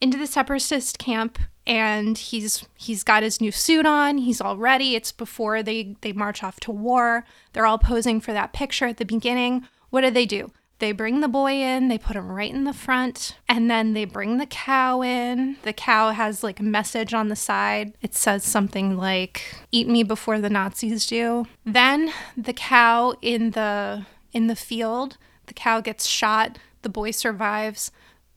into the separatist camp and he's he's got his new suit on, he's all ready. It's before they they march off to war. They're all posing for that picture at the beginning. What do they do? They bring the boy in, they put him right in the front, and then they bring the cow in. The cow has like a message on the side. It says something like, "Eat me before the Nazis do." Then the cow in the in the field, the cow gets shot, the boy survives,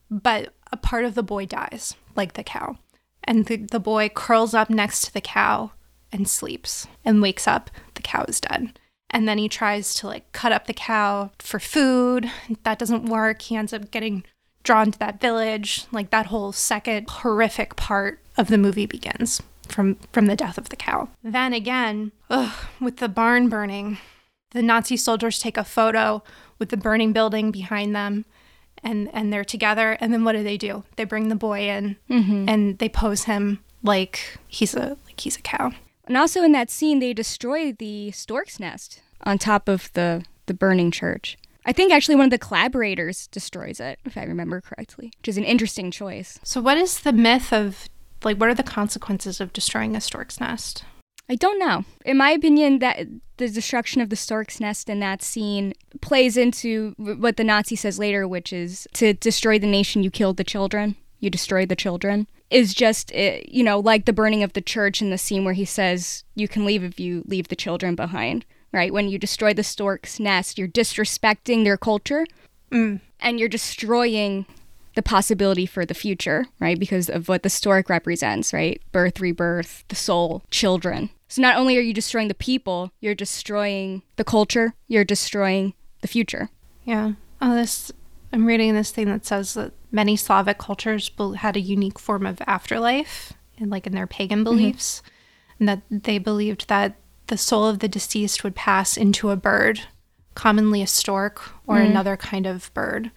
but a part of the boy dies, like the cow. And the, the boy curls up next to the cow and sleeps and wakes up. The cow is dead. And then he tries to like cut up the cow for food. That doesn't work. He ends up getting drawn to that village. Like that whole second horrific part of the movie begins from from the death of the cow. Then again, ugh, with the barn burning, the Nazi soldiers take a photo with the burning building behind them and and they're together. And then what do they do? They bring the boy in mm-hmm. and they pose him like he's a like he's a cow. And also in that scene, they destroy the stork's nest on top of the, the burning church. I think actually one of the collaborators destroys it, if I remember correctly, which is an interesting choice. so what is the myth of like what are the consequences of destroying a stork's nest I don't know. In my opinion, that the destruction of the stork's nest in that scene plays into what the Nazi says later, which is to destroy the nation, you killed the children. You destroyed the children. Is just, uh, you know, like the burning of the church in the scene where he says, you can leave if you leave the children behind, right? When you destroy the stork's nest, you're disrespecting their culture and you're destroying the possibility for the future, right? Because of what the stork represents, right? Birth, rebirth, the soul, children. So not only are you destroying the people, you're destroying the culture, you're destroying the future. yeah. Oh this i'm reading this thing that says that many slavic cultures had a unique form of afterlife in like in their pagan mm-hmm. beliefs and that they believed that the soul of the deceased would pass into a bird commonly a stork or mm. another kind of bird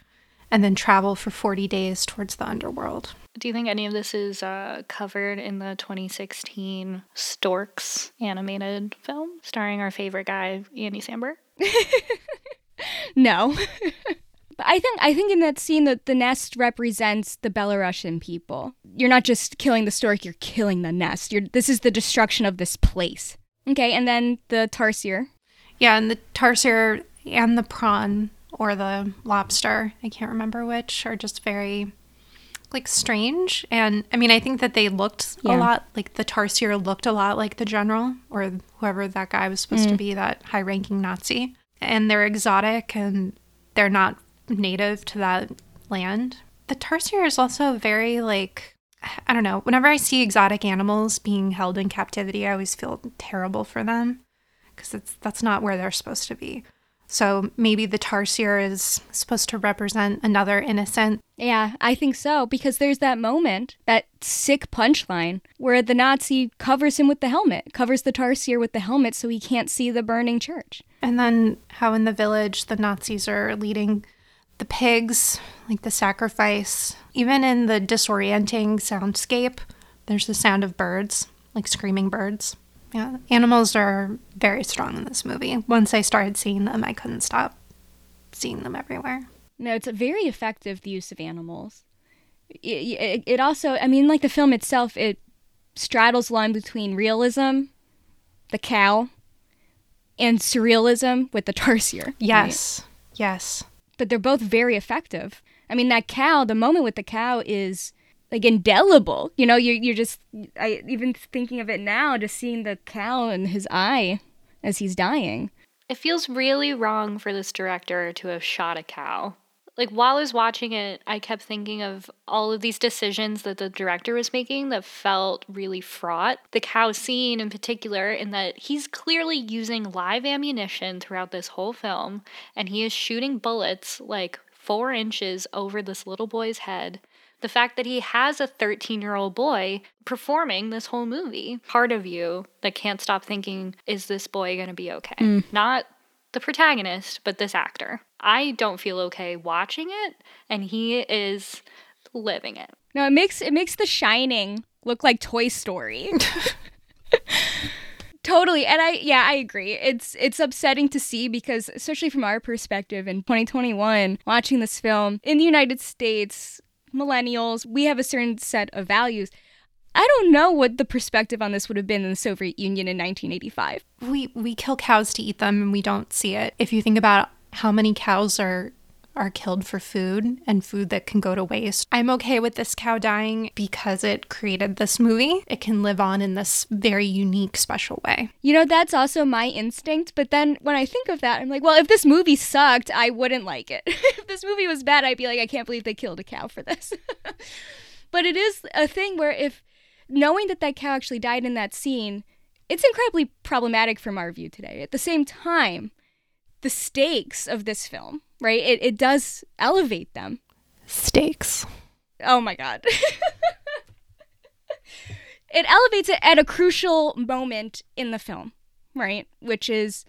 and then travel for 40 days towards the underworld Do you think any of this is uh, covered in the 2016 Storks animated film starring our favorite guy, Andy Samberg? No. but I think I think in that scene that the nest represents the Belarusian people. You're not just killing the stork, you're killing the nest. You're this is the destruction of this place. Okay, and then the tarsier. Yeah, and the tarsier and the prawn or the lobster, I can't remember which, are just very like strange. And I mean, I think that they looked Yeah. a lot like the tarsier looked a lot like the general or whoever that guy was supposed to Mm. be, that high ranking Nazi. And they're exotic and they're not native to that land. The tarsier is also very like I don't know. Whenever I see exotic animals being held in captivity, I always feel terrible for them because it's that's not where they're supposed to be. So maybe the tarsier is supposed to represent another innocent. Yeah, I think so because there's that moment, that sick punchline where the Nazi covers him with the helmet, covers the tarsier with the helmet so he can't see the burning church. And then how in the village the Nazis are leading the pigs, like the sacrifice. Even in the disorienting soundscape, there's the sound of birds, like screaming birds. Yeah, animals are very strong in this movie. Once I started seeing them, I couldn't stop seeing them everywhere. No, it's a very effective the use of animals. It, it, it also, I mean, like the film itself, it straddles the line between realism, the cow, and surrealism with the tarsier. right? Yes, yes. But they're both very effective. I mean, that cow, the moment with the cow is like indelible. You know, you're you're just I even thinking of it now, just seeing the cow in his eye as he's dying. It feels really wrong for this director to have shot a cow. Like while I was watching it, I kept thinking of all of these decisions that the director was making that felt really fraught. The cow scene in particular, in that he's clearly using live ammunition throughout this whole film, and he is shooting bullets like four inches over this little boy's head the fact that he has a 13 year old boy performing this whole movie. Part of you that can't stop thinking, is this boy going to be okay? Mm. Not the protagonist, but this actor. I don't feel okay watching it, and he is living it. No, it makes it makes The Shining look like Toy Story. totally and i yeah i agree it's it's upsetting to see because especially from our perspective in 2021 watching this film in the united states millennials, we have a certain set of values. I don't know what the perspective on this would have been in the Soviet Union in 1985. We we kill cows to eat them and we don't see it. If you think about how many cows are are killed for food and food that can go to waste. I'm okay with this cow dying because it created this movie. It can live on in this very unique, special way. You know, that's also my instinct. But then when I think of that, I'm like, well, if this movie sucked, I wouldn't like it. if this movie was bad, I'd be like, I can't believe they killed a cow for this. but it is a thing where if knowing that that cow actually died in that scene, it's incredibly problematic from our view today. At the same time, the stakes of this film right? It, it does elevate them. Stakes. Oh my God. it elevates it at a crucial moment in the film, right? Which is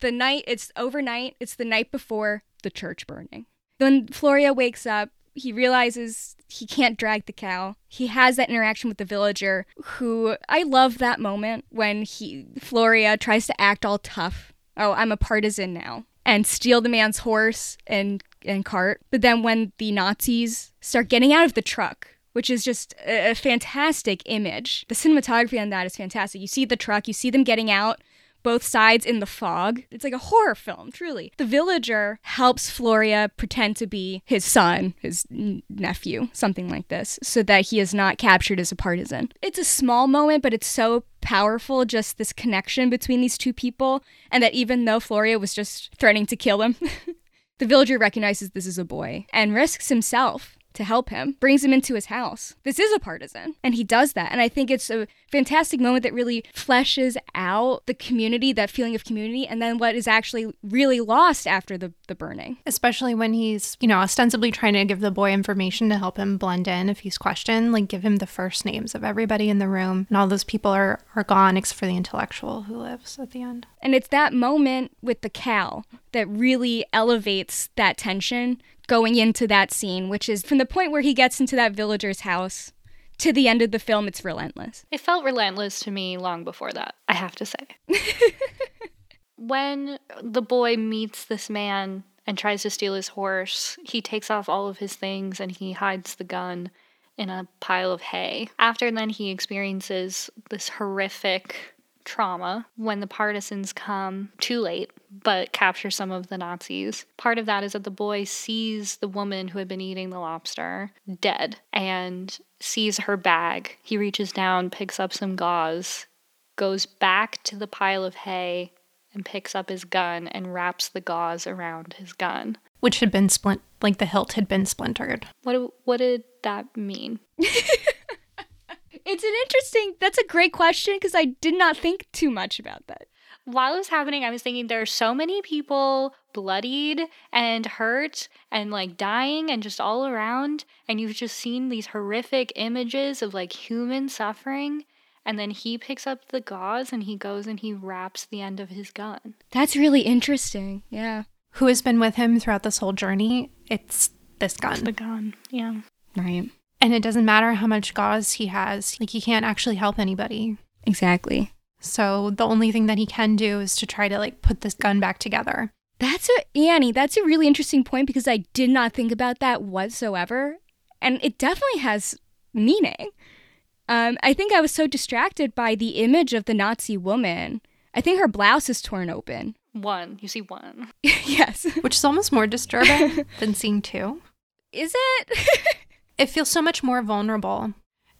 the night, it's overnight, it's the night before the church burning. When Floria wakes up, he realizes he can't drag the cow. He has that interaction with the villager who I love that moment when he Floria tries to act all tough. Oh, I'm a partisan now and steal the man's horse and and cart. But then when the Nazis start getting out of the truck, which is just a, a fantastic image. The cinematography on that is fantastic. You see the truck, you see them getting out, both sides in the fog. It's like a horror film, truly. The villager helps Floria pretend to be his son, his n- nephew, something like this, so that he is not captured as a partisan. It's a small moment, but it's so powerful, just this connection between these two people, and that even though Floria was just threatening to kill him, the villager recognizes this is a boy and risks himself to help him, brings him into his house. This is a partisan, and he does that. And I think it's a fantastic moment that really fleshes out the community, that feeling of community, and then what is actually really lost after the, the burning. Especially when he's, you know, ostensibly trying to give the boy information to help him blend in if he's questioned, like give him the first names of everybody in the room, and all those people are, are gone except for the intellectual who lives at the end. And it's that moment with the cow that really elevates that tension going into that scene, which is from the point where he gets into that villager's house to the end of the film, it's relentless. It felt relentless to me long before that, I have to say. when the boy meets this man and tries to steal his horse, he takes off all of his things and he hides the gun in a pile of hay. After then, he experiences this horrific trauma when the partisans come too late but capture some of the Nazis. Part of that is that the boy sees the woman who had been eating the lobster dead and sees her bag. He reaches down, picks up some gauze, goes back to the pile of hay and picks up his gun and wraps the gauze around his gun. Which had been splint like the hilt had been splintered. What what did that mean? It's an interesting, that's a great question because I did not think too much about that. While it was happening, I was thinking there are so many people bloodied and hurt and like dying and just all around. And you've just seen these horrific images of like human suffering. And then he picks up the gauze and he goes and he wraps the end of his gun. That's really interesting. Yeah. Who has been with him throughout this whole journey? It's this gun. It's the gun. Yeah. Right. And it doesn't matter how much gauze he has, like, he can't actually help anybody. Exactly. So the only thing that he can do is to try to, like, put this gun back together. That's a, Annie, that's a really interesting point because I did not think about that whatsoever. And it definitely has meaning. Um, I think I was so distracted by the image of the Nazi woman. I think her blouse is torn open. One. You see one. yes. Which is almost more disturbing than seeing two. Is it? It feels so much more vulnerable.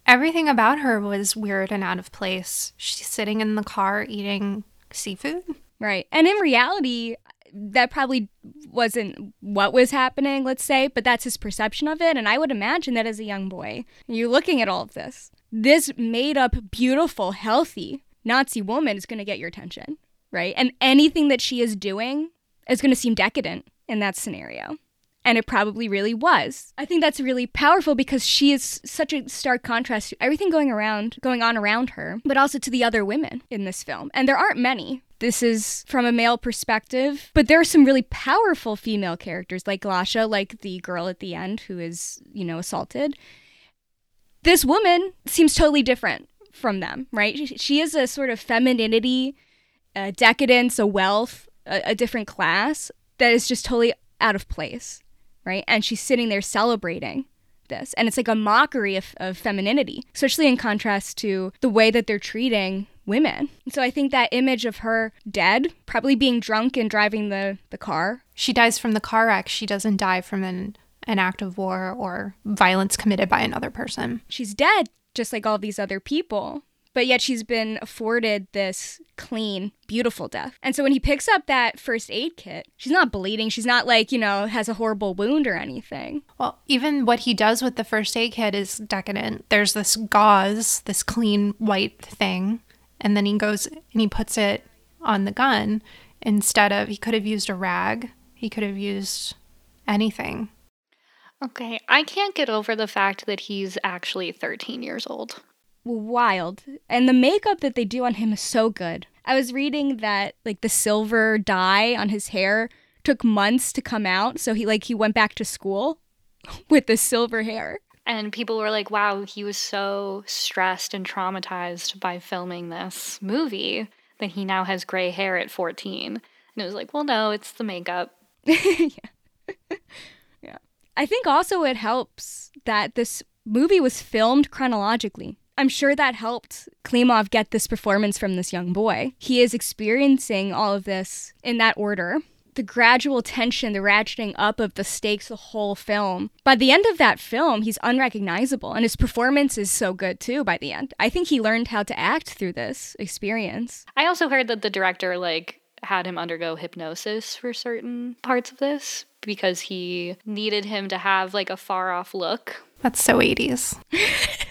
Everything about her was weird and out of place. She's sitting in the car eating seafood. Right. And in reality, that probably wasn't what was happening, let's say, but that's his perception of it. And I would imagine that as a young boy, you're looking at all of this. This made up, beautiful, healthy Nazi woman is going to get your attention, right? And anything that she is doing is going to seem decadent in that scenario. And it probably really was. I think that's really powerful because she is such a stark contrast to everything going around, going on around her, but also to the other women in this film. And there aren't many. This is from a male perspective, but there are some really powerful female characters like Glasha, like the girl at the end who is, you know, assaulted. This woman seems totally different from them, right? She, she is a sort of femininity, a decadence, a wealth, a, a different class that is just totally out of place right? And she's sitting there celebrating this. And it's like a mockery of, of femininity, especially in contrast to the way that they're treating women. So I think that image of her dead, probably being drunk and driving the, the car. She dies from the car wreck. She doesn't die from an, an act of war or violence committed by another person. She's dead, just like all these other people but yet she's been afforded this clean, beautiful death. And so when he picks up that first aid kit, she's not bleeding. She's not like, you know, has a horrible wound or anything. Well, even what he does with the first aid kit is decadent. There's this gauze, this clean white thing, and then he goes and he puts it on the gun instead of, he could have used a rag, he could have used anything. Okay, I can't get over the fact that he's actually 13 years old wild. And the makeup that they do on him is so good. I was reading that like the silver dye on his hair took months to come out, so he like he went back to school with the silver hair. And people were like, "Wow, he was so stressed and traumatized by filming this movie that he now has gray hair at 14." And it was like, "Well, no, it's the makeup." yeah. yeah. I think also it helps that this movie was filmed chronologically. I'm sure that helped Klimov get this performance from this young boy. He is experiencing all of this in that order. The gradual tension, the ratcheting up of the stakes, the whole film. By the end of that film, he's unrecognizable, and his performance is so good too by the end. I think he learned how to act through this experience. I also heard that the director, like, had him undergo hypnosis for certain parts of this because he needed him to have like a far off look. That's so 80s.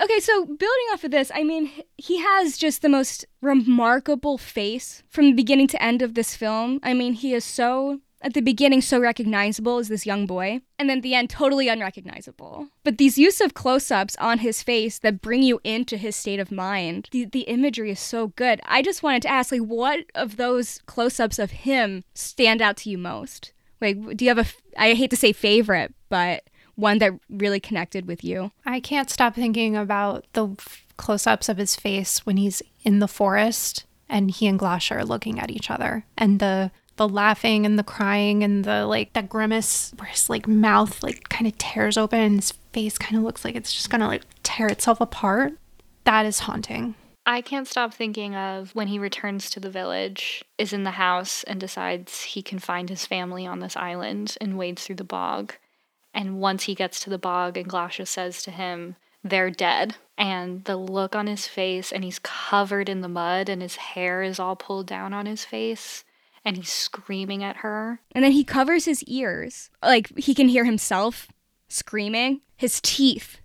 Okay, so building off of this, I mean, he has just the most remarkable face from the beginning to end of this film. I mean, he is so at the beginning so recognizable as this young boy, and then the end totally unrecognizable. But these use of close-ups on his face that bring you into his state of mind, the, the imagery is so good. I just wanted to ask, like, what of those close-ups of him stand out to you most? Like, do you have a, I hate to say favorite, but one that really connected with you? I can't stop thinking about the close ups of his face when he's in the forest and he and Glasha are looking at each other and the the laughing and the crying and the like that grimace where his like mouth like kind of tears open and his face kind of looks like it's just gonna like tear itself apart. That is haunting. I can't stop thinking of when he returns to the village, is in the house, and decides he can find his family on this island and wades through the bog. And once he gets to the bog, and Glasha says to him, They're dead. And the look on his face, and he's covered in the mud, and his hair is all pulled down on his face, and he's screaming at her. And then he covers his ears. Like he can hear himself screaming. His teeth,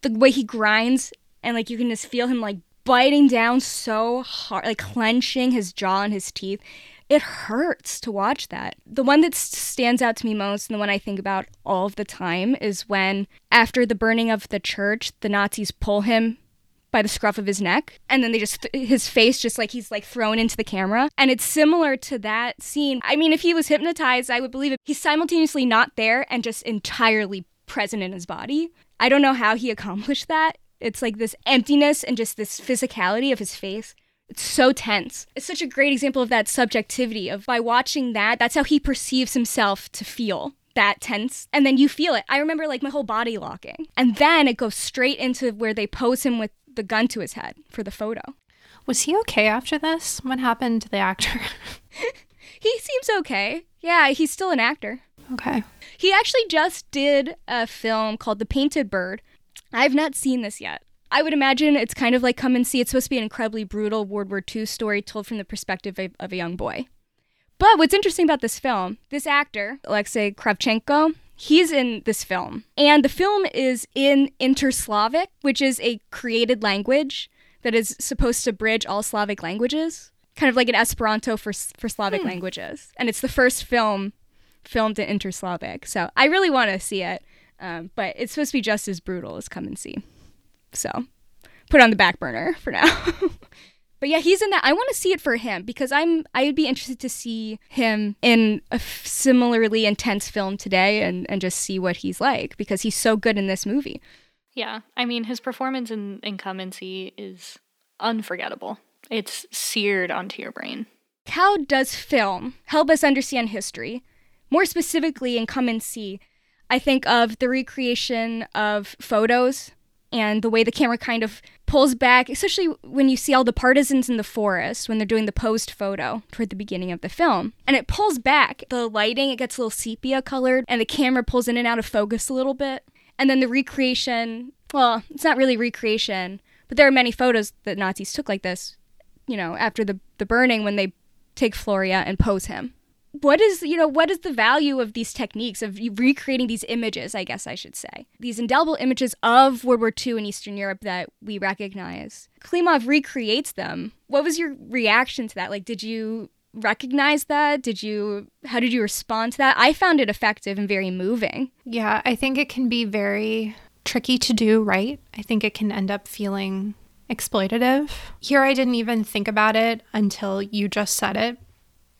the way he grinds, and like you can just feel him like biting down so hard, like clenching his jaw and his teeth it hurts to watch that. The one that stands out to me most and the one I think about all of the time is when, after the burning of the church, the Nazis pull him by the scruff of his neck and then they just his face just like he's like thrown into the camera. And it's similar to that scene. I mean if he was hypnotized i would believe it. He's simultaneously not there and just entirely present in his body. I don't know how he accomplished that. It's like this emptiness and just this physicality of his face it's so tense. It's such a great example of that subjectivity of by watching that, that's how he perceives himself to feel that tense and then you feel it. I remember like my whole body locking. And then it goes straight into where they pose him with the gun to his head for the photo. Was he okay after this? What happened to the actor? he seems okay. Yeah, he's still an actor. Okay. he actually just did a film called The Painted Bird. I've not seen this yet. I would imagine it's kind of like Come and See. It's supposed to be an incredibly brutal World War II story told from the perspective of, of a young boy. But what's interesting about this film, this actor, Alexei Kravchenko, he's in this film. And the film is in Interslavic, which is a created language that is supposed to bridge all Slavic languages, kind of like an Esperanto for, for Slavic Hmm. languages. And it's the first film filmed in Interslavic. So I really want to see it. Um, but it's supposed to be just as brutal as Come and See. So put on the back burner for now. but yeah, he's in that. I want to see it for him because I'm. I would be interested to see him in a f- similarly intense film today and and just see what he's like because he's so good in this movie. Yeah, I mean, his performance in Incumbency is unforgettable. It's seared onto your brain. How does film help us understand history? More specifically, in Come and See, I think of the recreation of photos and the way the camera kind of pulls back, especially when you see all the partisans in the forest when they're doing the posed photo toward the beginning of the film. And it pulls back. The lighting, it gets a little sepia colored, and the camera pulls in and out of focus a little bit. And then the recreation, well, it's not really recreation, but there are many photos that Nazis took like this, you know, after the, the burning when they take Floria and pose him. What is, you know, what is the value of these techniques of recreating these images, I guess I should say? These indelible images of World War II in Eastern Europe that we recognize. Klimov recreates them. What was your reaction to that? Like, did you recognize that? Did you, how did you respond to that? I found it effective and very moving. Yeah, I think it can be very tricky to do right. I think it can end up feeling exploitative. Here, I didn't even think about it until you just said it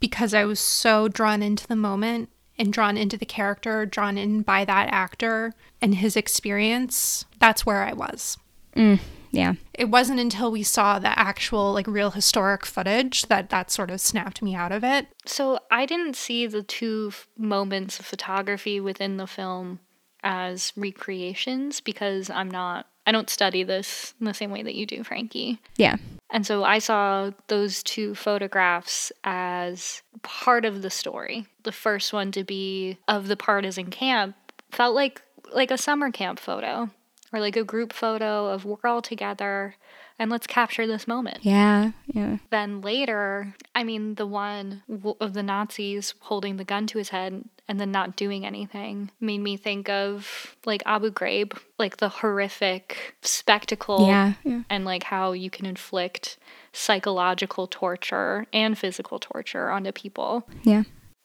because I was so drawn into the moment and drawn into the character, drawn in by that actor and his experience. That's where I was. Mm, yeah. It wasn't until we saw the actual, like, real historic footage that that sort of snapped me out of it. So I didn't see the two f- moments of photography within the film as recreations because I'm not, I don't study this in the same way that you do, Frankee. Yeah. And so I saw those two photographs as part of the story. The first one to be of the partisan camp felt like like a summer camp photo or like a group photo of we're all together and let's capture this moment. Yeah. Yeah. Then later, I mean, the one of the Nazis holding the gun to his head and then not doing anything made me think of like Abu Ghraib, like the horrific spectacle Yeah. Yeah. and like how you can inflict psychological torture and physical torture onto people Yeah.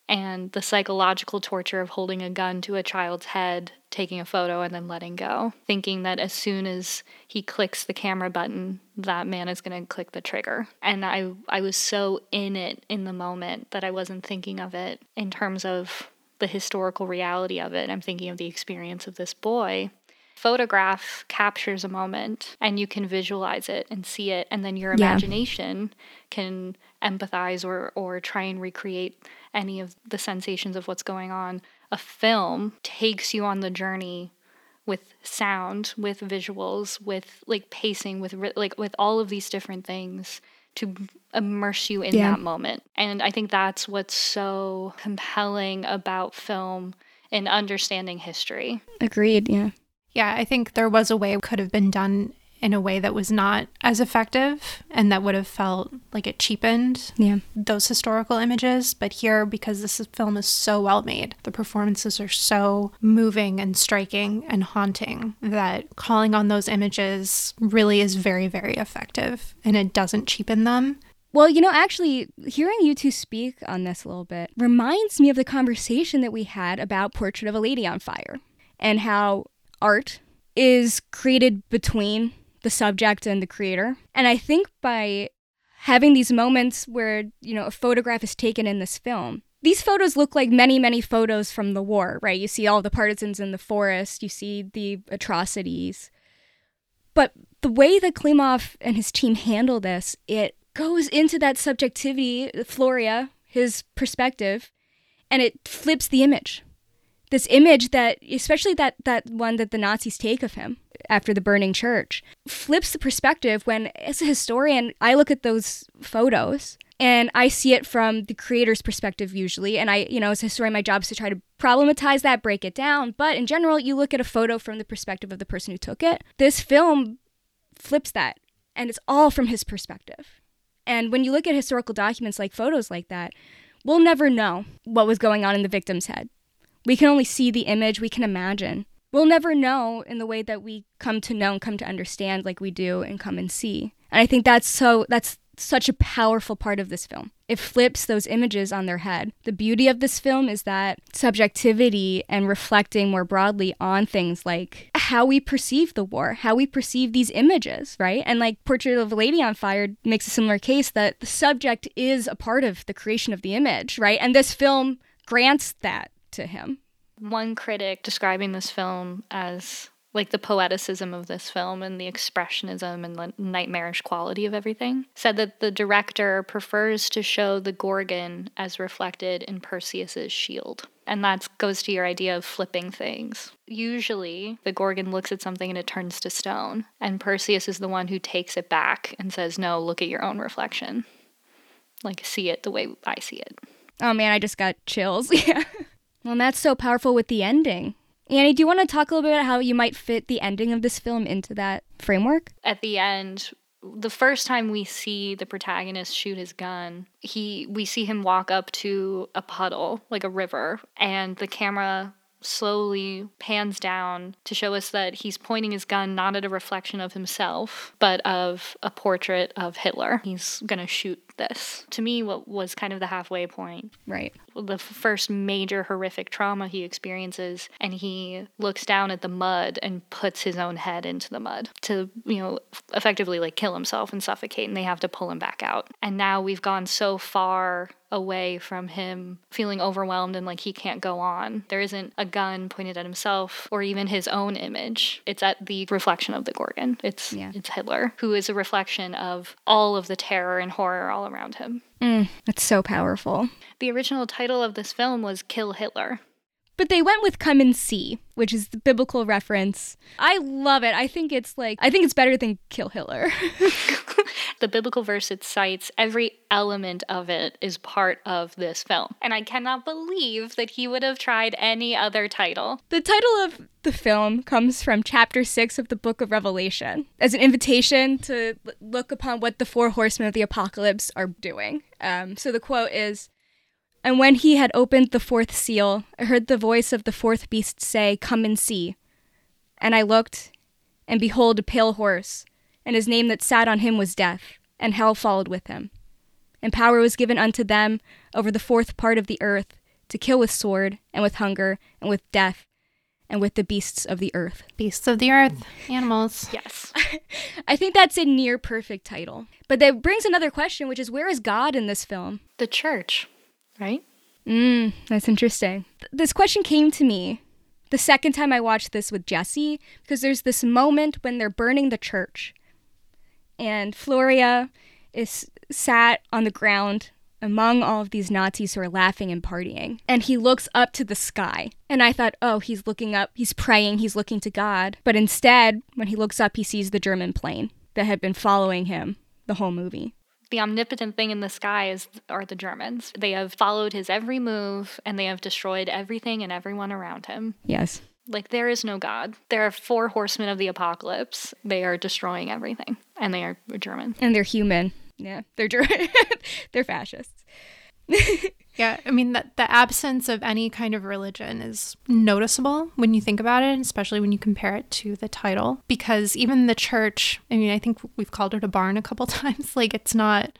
And the psychological torture of holding a gun to a child's head, taking a photo, and then letting go, thinking that as soon as he clicks the camera button, that man is going to click the trigger. And I, I was so in it in the moment that I wasn't thinking of it in terms of the historical reality of it. I'm thinking of the experience of this boy. Photograph captures a moment and you can visualize it and see it, and then your Yeah. imagination can empathize or, or try and recreate any of the sensations of what's going on. A film takes you on the journey with sound, with visuals, with like pacing, with like with all of these different things to immerse you in Yeah. that moment. And I think that's what's so compelling about film and understanding history. Agreed. Yeah. Yeah, I think there was a way it could have been done in a way that was not as effective and that would have felt like it cheapened Yeah. those historical images. But here, because this film is so well made, the performances are so moving and striking and haunting that calling on those images really is very, very effective and it doesn't cheapen them. Well, you know, actually, hearing you two speak on this a little bit reminds me of the conversation that we had about Portrait of a Lady on Fire and how art is created between the subject and the creator. And I think by having these moments where, you know, a photograph is taken in this film, these photos look like many, many photos from the war, right? You see all the partisans in the forest, you see the atrocities. But the way that Klimov and his team handle this, it goes into that subjectivity, Floria, his perspective, and it flips the image. This image that, especially that that one that the Nazis take of him after the burning church, flips the perspective. When as a historian, I look at those photos and I see it from the creator's perspective usually. And I, you know, as a historian, my job is to try to problematize that, break it down. But in general, you look at a photo from the perspective of the person who took it. This film flips that, and it's all from his perspective. And when you look at historical documents like photos like that, we'll never know what was going on in the victim's head. We can only see the image, we can imagine. We'll never know in the way that we come to know and come to understand like we do and come and see. And I think that's so that's such a powerful part of this film. It flips those images on their head. The beauty of this film is that subjectivity and reflecting more broadly on things like how we perceive the war, how we perceive these images, right? And like Portrait of a Lady on Fire makes a similar case that the subject is a part of the creation of the image, right? And this film grants that to him. One critic describing this film as like the poeticism of this film and the expressionism and the nightmarish quality of everything, said that the director prefers to show the Gorgon as reflected in Perseus's shield. And that goes to your idea of flipping things. Usually, the Gorgon looks at something and it turns to stone, and Perseus is the one who takes it back and says, No, look at your own reflection. Like, see it the way I see it. Oh man, I just got chills. Yeah. Well, and that's so powerful with the ending. Annie, do you want to talk a little bit about how you might fit the ending of this film into that framework? At the end, the first time we see the protagonist shoot his gun, he we see him walk up to a puddle, like a river, and the camera slowly pans down to show us that he's pointing his gun not at a reflection of himself, but of a portrait of Hitler. He's going to shoot this. To me, what was kind of the halfway point. Right. The first major horrific trauma he experiences, and he looks down at the mud and puts his own head into the mud to, you know, effectively like kill himself and suffocate, and they have to pull him back out. And now we've gone so far away from him feeling overwhelmed and like he can't go on. There isn't a gun pointed at himself or even his own image. It's at the reflection of the Gorgon. It's yeah. it's Hitler, who is a reflection of all of the terror and horror all around him. Mm, that's so powerful. The original title of this film was Kill Hitler. But they went with come and see, which is the biblical reference. I love it. I think it's like, I think it's better than kill Hitler. the biblical verse it cites, every element of it is part of this film. And I cannot believe that he would have tried any other title. The title of the film comes from chapter 6 of the book of Revelation as an invitation to look upon what the four horsemen of the apocalypse are doing. Um, so the quote is, and when he had opened the fourth seal, I heard the voice of the fourth beast say, Come and see. And I looked, and behold, a pale horse, and his name that sat on him was Death, and hell followed with him. And power was given unto them over the fourth part of the earth, to kill with sword, and with hunger, and with death, and with the beasts of the earth. Beasts of the earth, animals. Yes. I think that's a near perfect title. But that brings another question, which is where is God in this film? The church right? Mm, that's interesting. This question came to me the second time I watched this with Jesse because there's this moment when they're burning the church, and Floria is sat on the ground among all of these Nazis who are laughing and partying. And he looks up to the sky. And I thought, oh, he's looking up, he's praying, he's looking to God. But instead, when he looks up, he sees the German plane that had been following him the whole movie the omnipotent thing in the sky is are the Germans. They have followed his every move and they have destroyed everything and everyone around him. Yes. Like there is no God. There are four horsemen of the apocalypse. They are destroying everything. And they are German. And they're human. Yeah. They're German. they're fascists. Yeah, I mean that the absence of any kind of religion is noticeable when you think about it, especially when you compare it to the title. Because even the church, I mean, I think we've called it a barn a couple times. Like it's not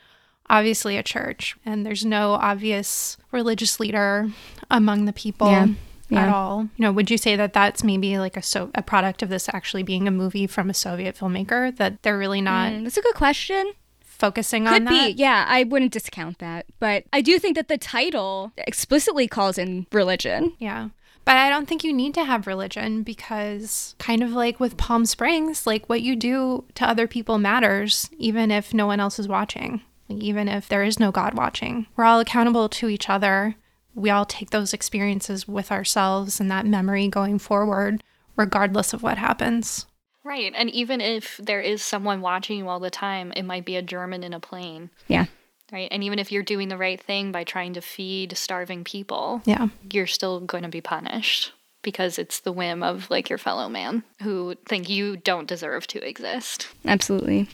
obviously a church, and there's no obvious religious leader among the people. Yeah. Yeah. At all, you know, would you say that that's maybe like a so a product of this actually being a movie from a Soviet filmmaker that they're really not? Mm, that's a good question focusing Could on that. Could be, yeah. I wouldn't discount that, but I do think that the title explicitly calls in religion. Yeah. But I don't think you need to have religion because, kind of like with Palm Springs, like what you do to other people matters, even if no one else is watching, like even if there is no God watching. We're all accountable to each other we all take those experiences with ourselves and that memory going forward, regardless of what happens. Right. And even if there is someone watching you all the time, it might be a German in a plane. Yeah. Right. And even if you're doing the right thing by trying to feed starving people, Yeah. you're still going to be punished because it's the whim of like your fellow man who think you don't deserve to exist. Absolutely.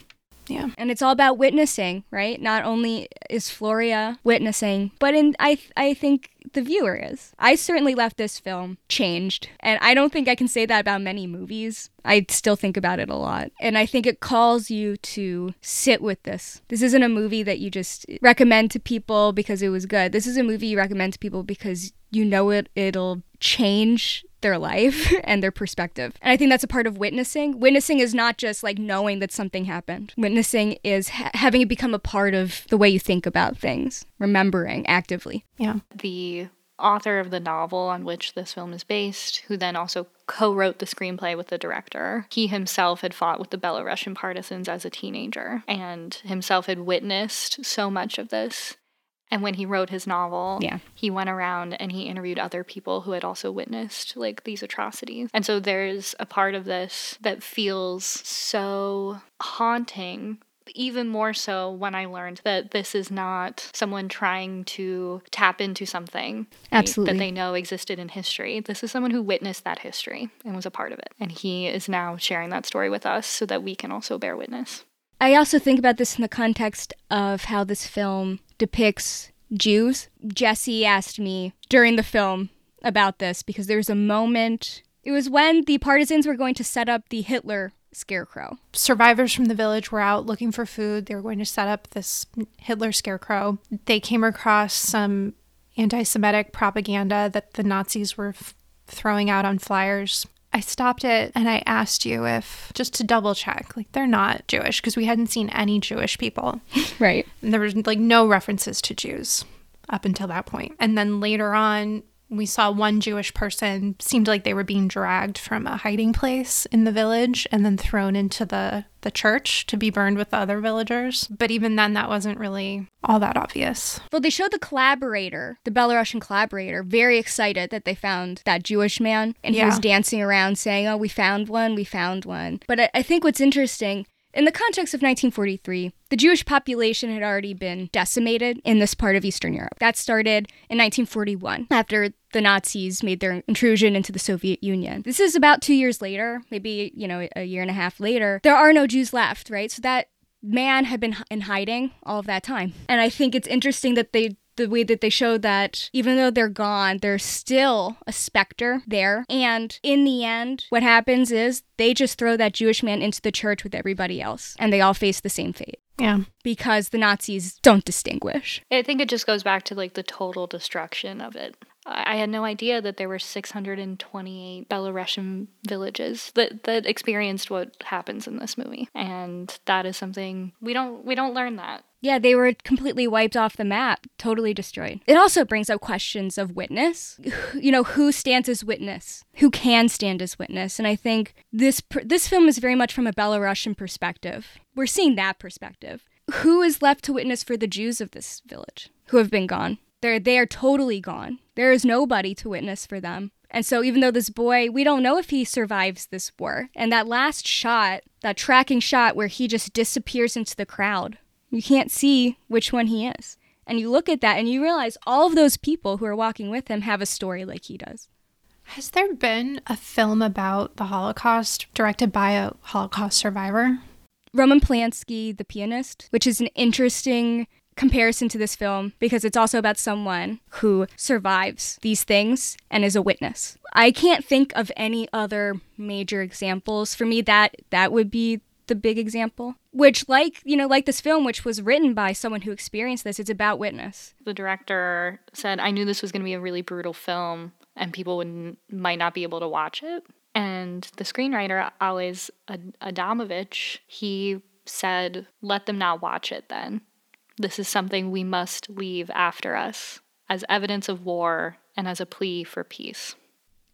Yeah. And it's all about witnessing, right? Not only is Floria witnessing, but in I I think the viewer is. I certainly left this film changed, and I don't think I can say that about many movies. I still think about it a lot, and I think it calls you to sit with this. This isn't a movie that you just recommend to people because it was good. This is a movie you recommend to people because you know it it'll change their life and their perspective. And I think that's a part of witnessing. Witnessing is not just like knowing that something happened. Witnessing is ha- having it become a part of the way you think about things, remembering actively. Yeah. The author of the novel on which this film is based, who then also co wrote the screenplay with the director, he himself had fought with the Belarusian partisans as a teenager and himself had witnessed so much of this. And when he wrote his novel, Yeah. he went around and he interviewed other people who had also witnessed like these atrocities. And so there's a part of this that feels so haunting even more so when I learned that this is not someone trying to tap into something right, that they know existed in history. This is someone who witnessed that history and was a part of it. And he is now sharing that story with us so that we can also bear witness. I also think about this in the context of how this film depicts Jews. Jesse asked me during the film about this because there was a moment. It was when the partisans were going to set up the Hitler scarecrow. survivors from the village were out looking for food. They were going to set up this Hitler scarecrow. They came across some anti Semitic propaganda that the Nazis were f- throwing out on flyers. I stopped it and I asked you if, just to double check, like they're not Jewish because we hadn't seen any Jewish people. Right. And there was like no references to Jews up until that point. And then later on, we saw one Jewish person seemed like they were being dragged from a hiding place in the village and then thrown into the the church to be burned with the other villagers. But even then that wasn't really all that obvious. Well, they showed the collaborator, the Belarusian collaborator, very excited that they found that Jewish man. And he was dancing around saying, Oh, we found one, we found one. But I, I think what's interesting, in the context of 1943, the Jewish population had already been decimated in this part of Eastern Europe. That started in 1941 after the Nazis made their intrusion into the Soviet Union. This is about two years later, maybe, you know, a year and a half later. There are no Jews left, right? So that man had been in hiding all of that time. And I think it's interesting that they the way that they showed that even though they're gone, there's still a specter there. And in the end, what happens is they just throw that Jewish man into the church with everybody else, and they all face the same fate Yeah. because the Nazis don't distinguish. I think it just goes back to like the total destruction of it. I I had no idea that there were 628 Belarusian villages that, that experienced what happens in this movie, and that is something we don't we don't learn that. Yeah, they were completely wiped off the map, totally destroyed. It also brings up questions of witness. You know, who stands as witness? Who can stand as witness? And I think this this film is very much from a Belarusian perspective. We're seeing that perspective. Who is left to witness for the Jews of this village who have been gone? They're they are totally gone. There is nobody to witness for them. And so even though this boy, we don't know if he survives this war. And that last shot, that tracking shot where he just disappears into the crowd, you can't see which one he is. And you look at that and you realize all of those people who are walking with him have a story like he does. Has there been a film about the Holocaust directed by a Holocaust survivor? Roman Polanski, the pianist, which is an interesting comparison to this film because it's also about someone who survives these things and is a witness. I can't think of any other major examples. For me that that would be the big example. Which like, you know, like this film which was written by someone who experienced this, it's about witness. The director said, "I knew this was going to be a really brutal film, and people would might not be able to watch it." And the screenwriter, Ad- Adamovich, he said, "Let them not watch it. Then, this is something we must leave after us as evidence of war and as a plea for peace."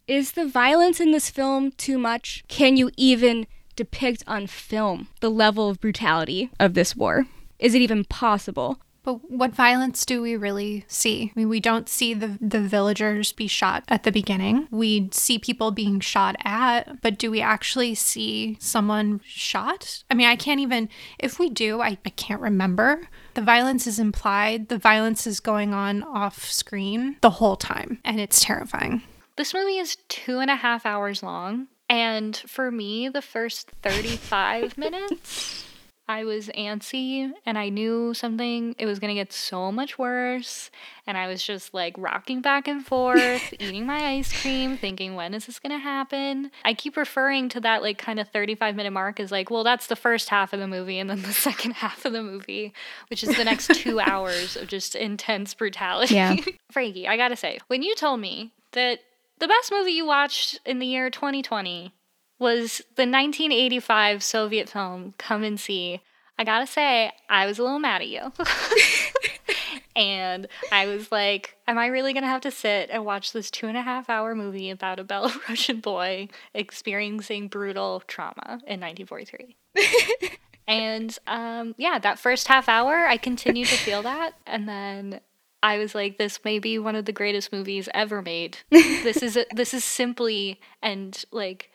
Is the violence in this film too much? Can you even depict on film the level of brutality of this war? Is it even possible? But what violence do we really see? I mean, we don't see the, the villagers be shot at the beginning. We see people being shot at, but do we actually see someone shot? I mean, I can't even, if we do, I, I can't remember. The violence is implied, the violence is going on off screen the whole time, and it's terrifying. This movie is two and a half hours long. And for me, the first 35 minutes I was antsy and I knew something, it was going to get so much worse. And I was just like rocking back and forth, eating my ice cream, thinking, when is this going to happen? I keep referring to that like kind of 35 minute mark as like, well, that's the first half of the movie and then the second half of the movie, which is the next two hours of just intense brutality. Yeah. Frankee, I got to say, when you told me that the best movie you watched in the year 2020 was the 1985 Soviet film Come and See. I gotta say, I was a little mad at you. and I was like, am I really gonna have to sit and watch this two and a half hour movie about a Belarusian boy experiencing brutal trauma in 1943? and um, yeah, that first half hour, I continued to feel that. And then I was like, this may be one of the greatest movies ever made. this is a, this is simply and like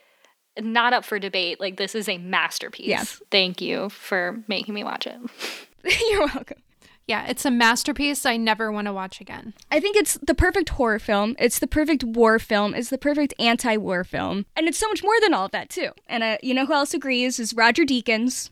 not up for debate. Like this is a masterpiece. Yeah. Thank you for making me watch it. You're welcome. Yeah, it's a masterpiece I never want to watch again. I think it's the perfect horror film. It's the perfect war film. It's the perfect anti-war film, and it's so much more than all of that too. And uh, you know who else agrees is Roger Deakins,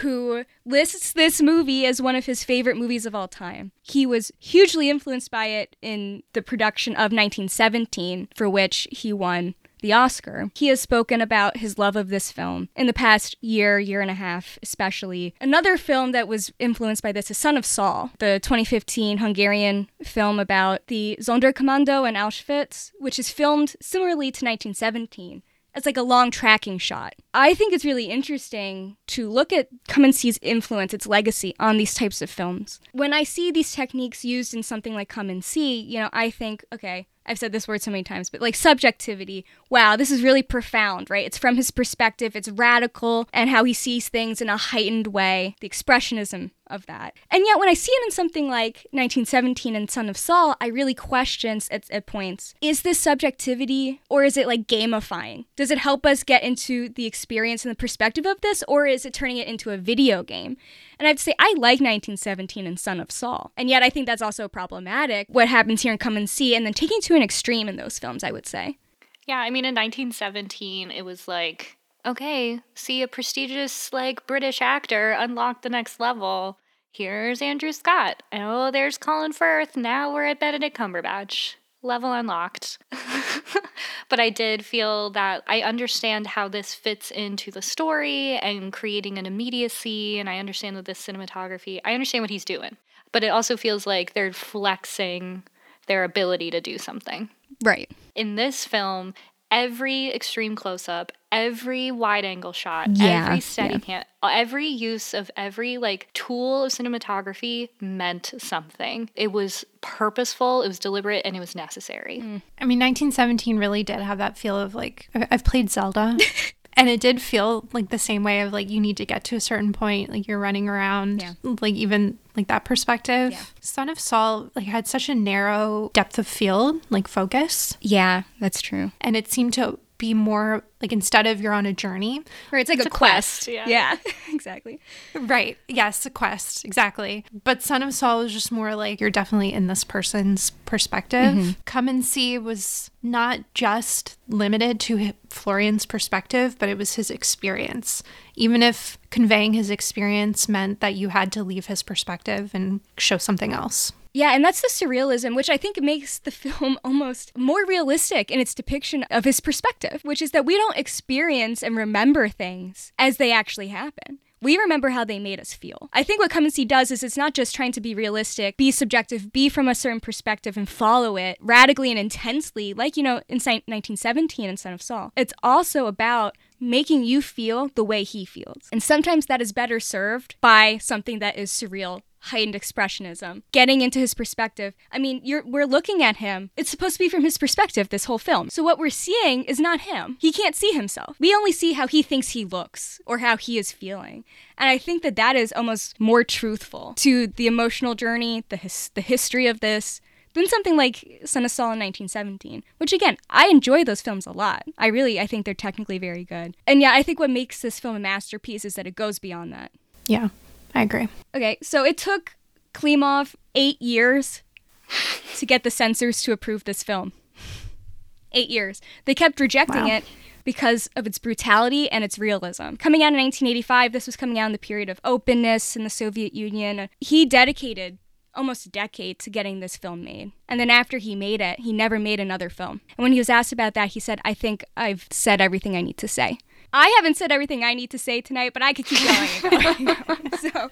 who lists this movie as one of his favorite movies of all time. He was hugely influenced by it in the production of 1917, for which he won the Oscar. He has spoken about his love of this film in the past year, year and a half, especially. Another film that was influenced by this is Son of Saul, the 2015 Hungarian film about the Sonderkommando in Auschwitz, which is filmed similarly to 1917 as like a long tracking shot. I think it's really interesting to look at Come and See's influence, its legacy on these types of films. When I see these techniques used in something like Come and See, you know, I think, okay, I've said this word so many times, but like subjectivity. Wow, this is really profound, right? It's from his perspective, it's radical, and how he sees things in a heightened way, the expressionism of that. And yet, when I see it in something like 1917 and Son of Saul, I really question at, at points is this subjectivity or is it like gamifying? Does it help us get into the experience and the perspective of this, or is it turning it into a video game? And I'd say I like 1917 and Son of Saul. And yet I think that's also problematic, what happens here in Come and See, and then taking to an extreme in those films, I would say. Yeah, I mean, in 1917, it was like, okay, see a prestigious, like, British actor unlock the next level. Here's Andrew Scott. Oh, there's Colin Firth. Now we're at Benedict Cumberbatch. Level unlocked. but I did feel that I understand how this fits into the story and creating an immediacy. And I understand that this cinematography, I understand what he's doing. But it also feels like they're flexing their ability to do something. Right. In this film, every extreme close up, every wide angle shot, Yeah, every steady yeah. cam, every use of every like tool of cinematography meant something. It was purposeful, it was deliberate, and it was necessary. Hmm. I mean, 1917 really did have that feel of like, I've played Zelda. And it did feel like the same way of like you need to get to a certain point, like you're running around, Yeah. like even like that perspective. Yeah. Son of Saul like had such a narrow depth of field, like focus, Yeah, that's true. and it seemed to be more like instead of you're on a journey, Or it's like a, a quest. quest, yeah. Yeah, exactly. Right. Yes, a quest. Exactly. But Son of Saul was just more like you're definitely in this person's perspective. Mm-hmm. Come and See was not just limited to Florian's perspective, but it was his experience. Even if conveying his experience meant that you had to leave his perspective and show something else. Yeah, and that's the surrealism, which I think makes the film almost more realistic in its depiction of his perspective, which is that we don't experience and remember things as they actually happen. We remember how they made us feel. I think what Come and See does is it's not just trying to be realistic, be subjective, be from a certain perspective and follow it radically and intensely, like, you know, in 1917 in Son of Saul. It's also about making you feel the way he feels. And sometimes that is better served by something that is surreal, heightened expressionism, getting into his perspective. I mean, we're looking at him. It's supposed to be from his perspective this whole film. So what we're seeing is not him. He can't see himself. We only see how he thinks he looks or how he is feeling. And I think that that is almost more truthful to the emotional journey, the his, the history of this than something like Son of Saul in 1917, which again, I enjoy those films a lot. I really, I think they're technically very good. And yeah, I think what makes this film a masterpiece is that it goes beyond that. Yeah, I agree. Okay, so it took Klimov eight years to get the censors to approve this film. Eight years. They kept rejecting Wow. it because of its brutality and its realism. Coming out in 1985, this was coming out in the period of openness in the Soviet Union. He dedicated almost a decade to getting this film made. And then after he made it, he never made another film. And when he was asked about that, he said, I think I've said everything I need to say. I haven't said everything I need to say tonight, but I could keep going so,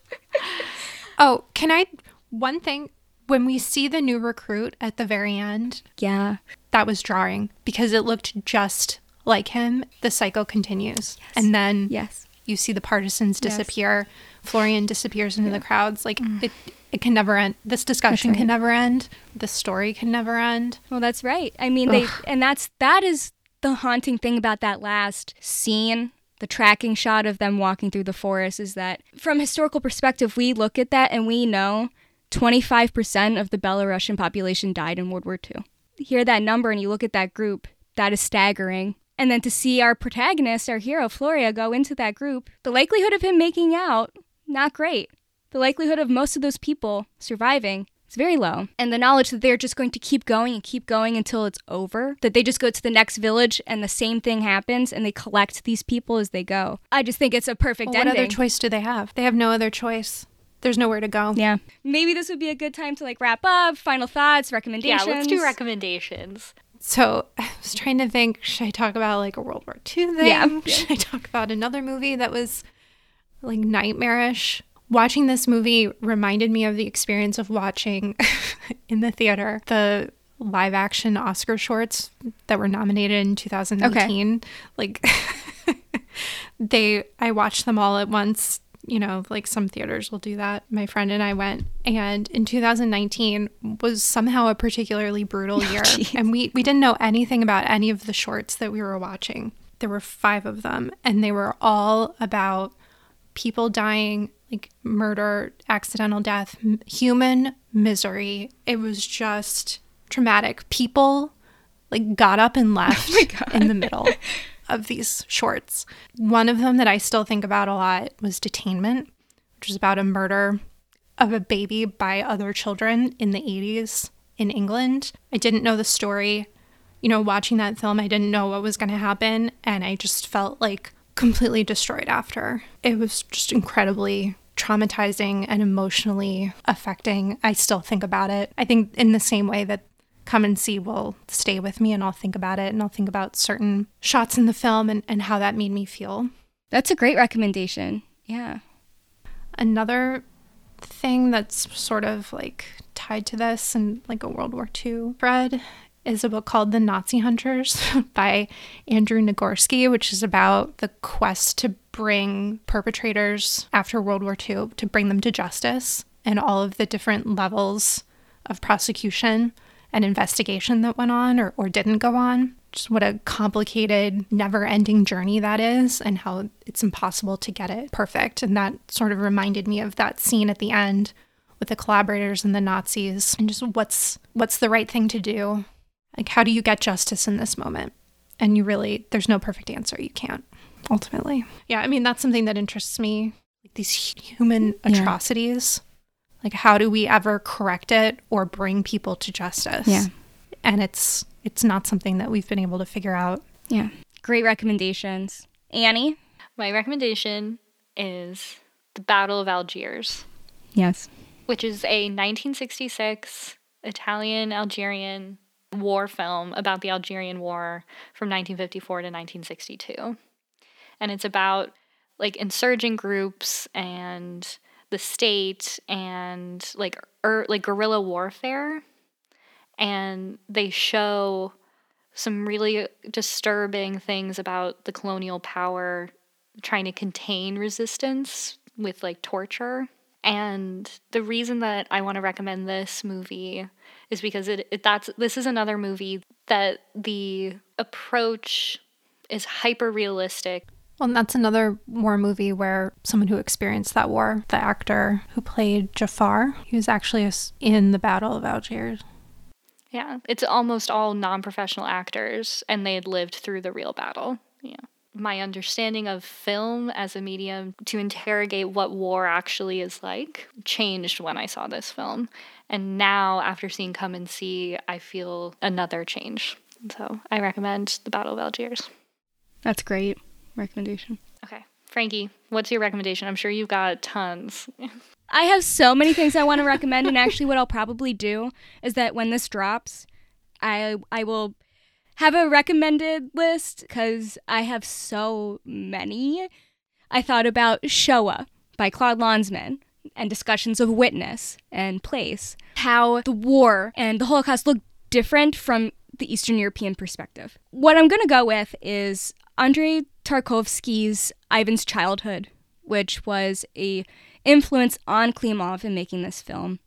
Oh, can I? One thing, when we see the new recruit at the very end, yeah. that was jarring because it looked just like him. The cycle continues. And then Yes. you see the partisans Yes. disappear. Florian disappears into the crowds. Like mm. it, it can never end. This discussion right. can never end. The story can never end. Well, that's right. I mean, they and that's that is the haunting thing about that last scene, the tracking shot of them walking through the forest is that from historical perspective, we look at that and we know 25% of the Belarusian population died in World War II. Hear that number and you look at that group, that is staggering. And then to see our protagonist, our hero Floria, go into that group, the likelihood of him making out, not great. The likelihood of most of those people surviving is very low. And the knowledge that they're just going to keep going and keep going until it's over, that they just go to the next village and the same thing happens and they collect these people as they go. I just think it's a perfect Well, what other choice do they have? They have no other choice. There's nowhere to go. yeah. Maybe this would be a good time to like wrap up, final thoughts, recommendations. Yeah, let's do recommendations. So I was trying to think should I talk about like a World War II thing? Yeah. Should I talk about another movie that was like nightmarish? Watching this movie reminded me of the experience of watching in the theater the live action Oscar shorts that were nominated in 2019. Like they I watched them all at once. You know, like some theaters will do that. My friend and I went, and in 2019 was somehow a particularly brutal oh, year, jeez. and we we didn't know anything about any of the shorts that we were watching. There were five of them, and they were all about people dying, like murder, accidental death, m- human misery. It was just traumatic. People like got up and oh left in the middle of these shorts. One of them that I still think about a lot was Detainment, which was about a murder of a baby by other children in the 80s in England. I didn't know the story. You know, watching that film, I didn't know what was going to happen, and I just felt like completely destroyed after. It was just incredibly traumatizing and emotionally affecting. I still think about it. I think in the same way that come and see will stay with me and I'll think about it and I'll think about certain shots in the film and, and how that made me feel. That's a great recommendation. Yeah. Another thing that's sort of like tied to this and like a World War II thread is a book called The Nazi Hunters by Andrew Nagorski, which is about the quest to bring perpetrators after World War II to bring them to justice and all of the different levels of prosecution and investigation that went on or, or didn't go on. Just what a complicated, never ending journey that is, and how it's impossible to get it perfect. And that sort of reminded me of that scene at the end with the collaborators and the Nazis, and just what's what's the right thing to do. Like, how do you get justice in this moment? And you really, there's no perfect answer. You can't, ultimately. Yeah, I mean, that's something that interests me. Like these human Yeah. atrocities. Like, how do we ever correct it or bring people to justice? Yeah. And it's it's not something that we've been able to figure out. Yeah. Great recommendations. Annie? My recommendation is The Battle of Algiers, Yes. which is a 1966 Italian Algerian war film about the Algerian War from 1954 to 1962. And it's about like insurgent groups and the state and like er, like guerrilla warfare and they show some really disturbing things about the colonial power trying to contain resistance with like torture And the reason that I want to recommend this movie is because it, it that's this is another movie that the approach is hyper realistic. Well, and that's another war movie where someone who experienced that war, the actor who played Jafar, he was actually in the Battle of Algiers. Yeah, it's almost all non professional actors, and they had lived through the real battle. Yeah. My understanding of film as a medium to interrogate what war actually is like changed when I saw this film. And now, after seeing Come and See, I feel another change. So I recommend The Battle of Algiers. That's great recommendation. Okay. Frankee, what's your recommendation? I'm sure you've got tons. I have so many things I want to recommend, and actually, what I'll probably do is that when this drops, I I will have a recommended list because I have so many. I thought about Shoah by Claude Lanzmann and discussions of witness and place, how the war and the Holocaust look different from the Eastern European perspective. What I'm going to go with is Andrei Tarkovsky's Ivan's Childhood, which was a influence on Klimov in making this film.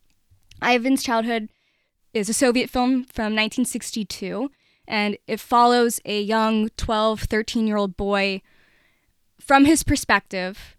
Ivan's Childhood is a Soviet film from 1962, and it follows a young 12, 13 year old boy from his perspective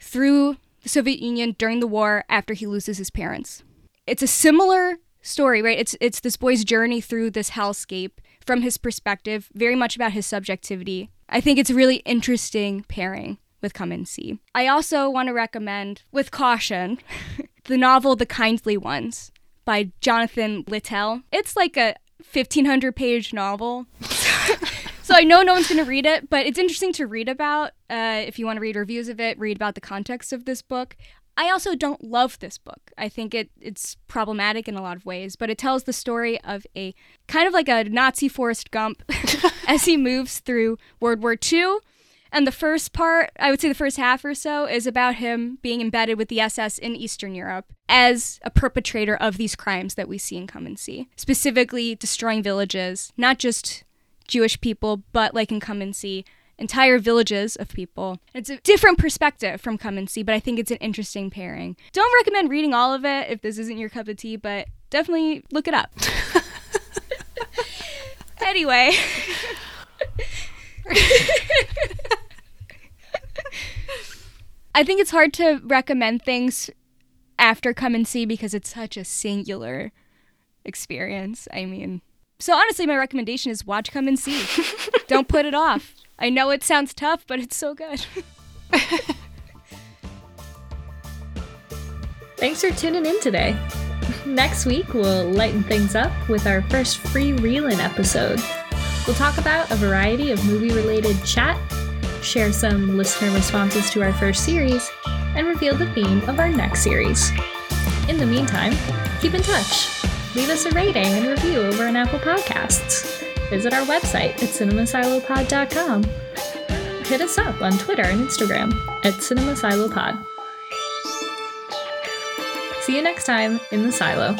through the Soviet Union during the war after he loses his parents. It's a similar story, right? It's it's this boy's journey through this hellscape from his perspective, very much about his subjectivity. I think it's a really interesting pairing with Come and See. I also want to recommend, with caution, the novel The Kindly Ones by Jonathan Littell. It's like a 1500 page novel. so I know no one's going to read it, but it's interesting to read about. Uh, if you want to read reviews of it, read about the context of this book. I also don't love this book. I think it it's problematic in a lot of ways, but it tells the story of a kind of like a Nazi Forrest Gump as he moves through World War II and the first part, I would say the first half or so, is about him being embedded with the SS in Eastern Europe as a perpetrator of these crimes that we see in come and see. Specifically, destroying villages, not just Jewish people, but like in Come and See, entire villages of people. It's a different perspective from Come and See, but I think it's an interesting pairing. Don't recommend reading all of it if this isn't your cup of tea, but definitely look it up. anyway. I think it's hard to recommend things after come and see because it's such a singular experience. I mean, so honestly, my recommendation is watch Come and See. Don't put it off. I know it sounds tough, but it's so good. Thanks for tuning in today. Next week, we'll lighten things up with our first free reelin episode. We'll talk about a variety of movie related chat share some listener responses to our first series, and reveal the theme of our next series. In the meantime, keep in touch. Leave us a rating and review over on Apple Podcasts. Visit our website at cinemasilopod.com. Hit us up on Twitter and Instagram at cinemasilopod. See you next time in the silo.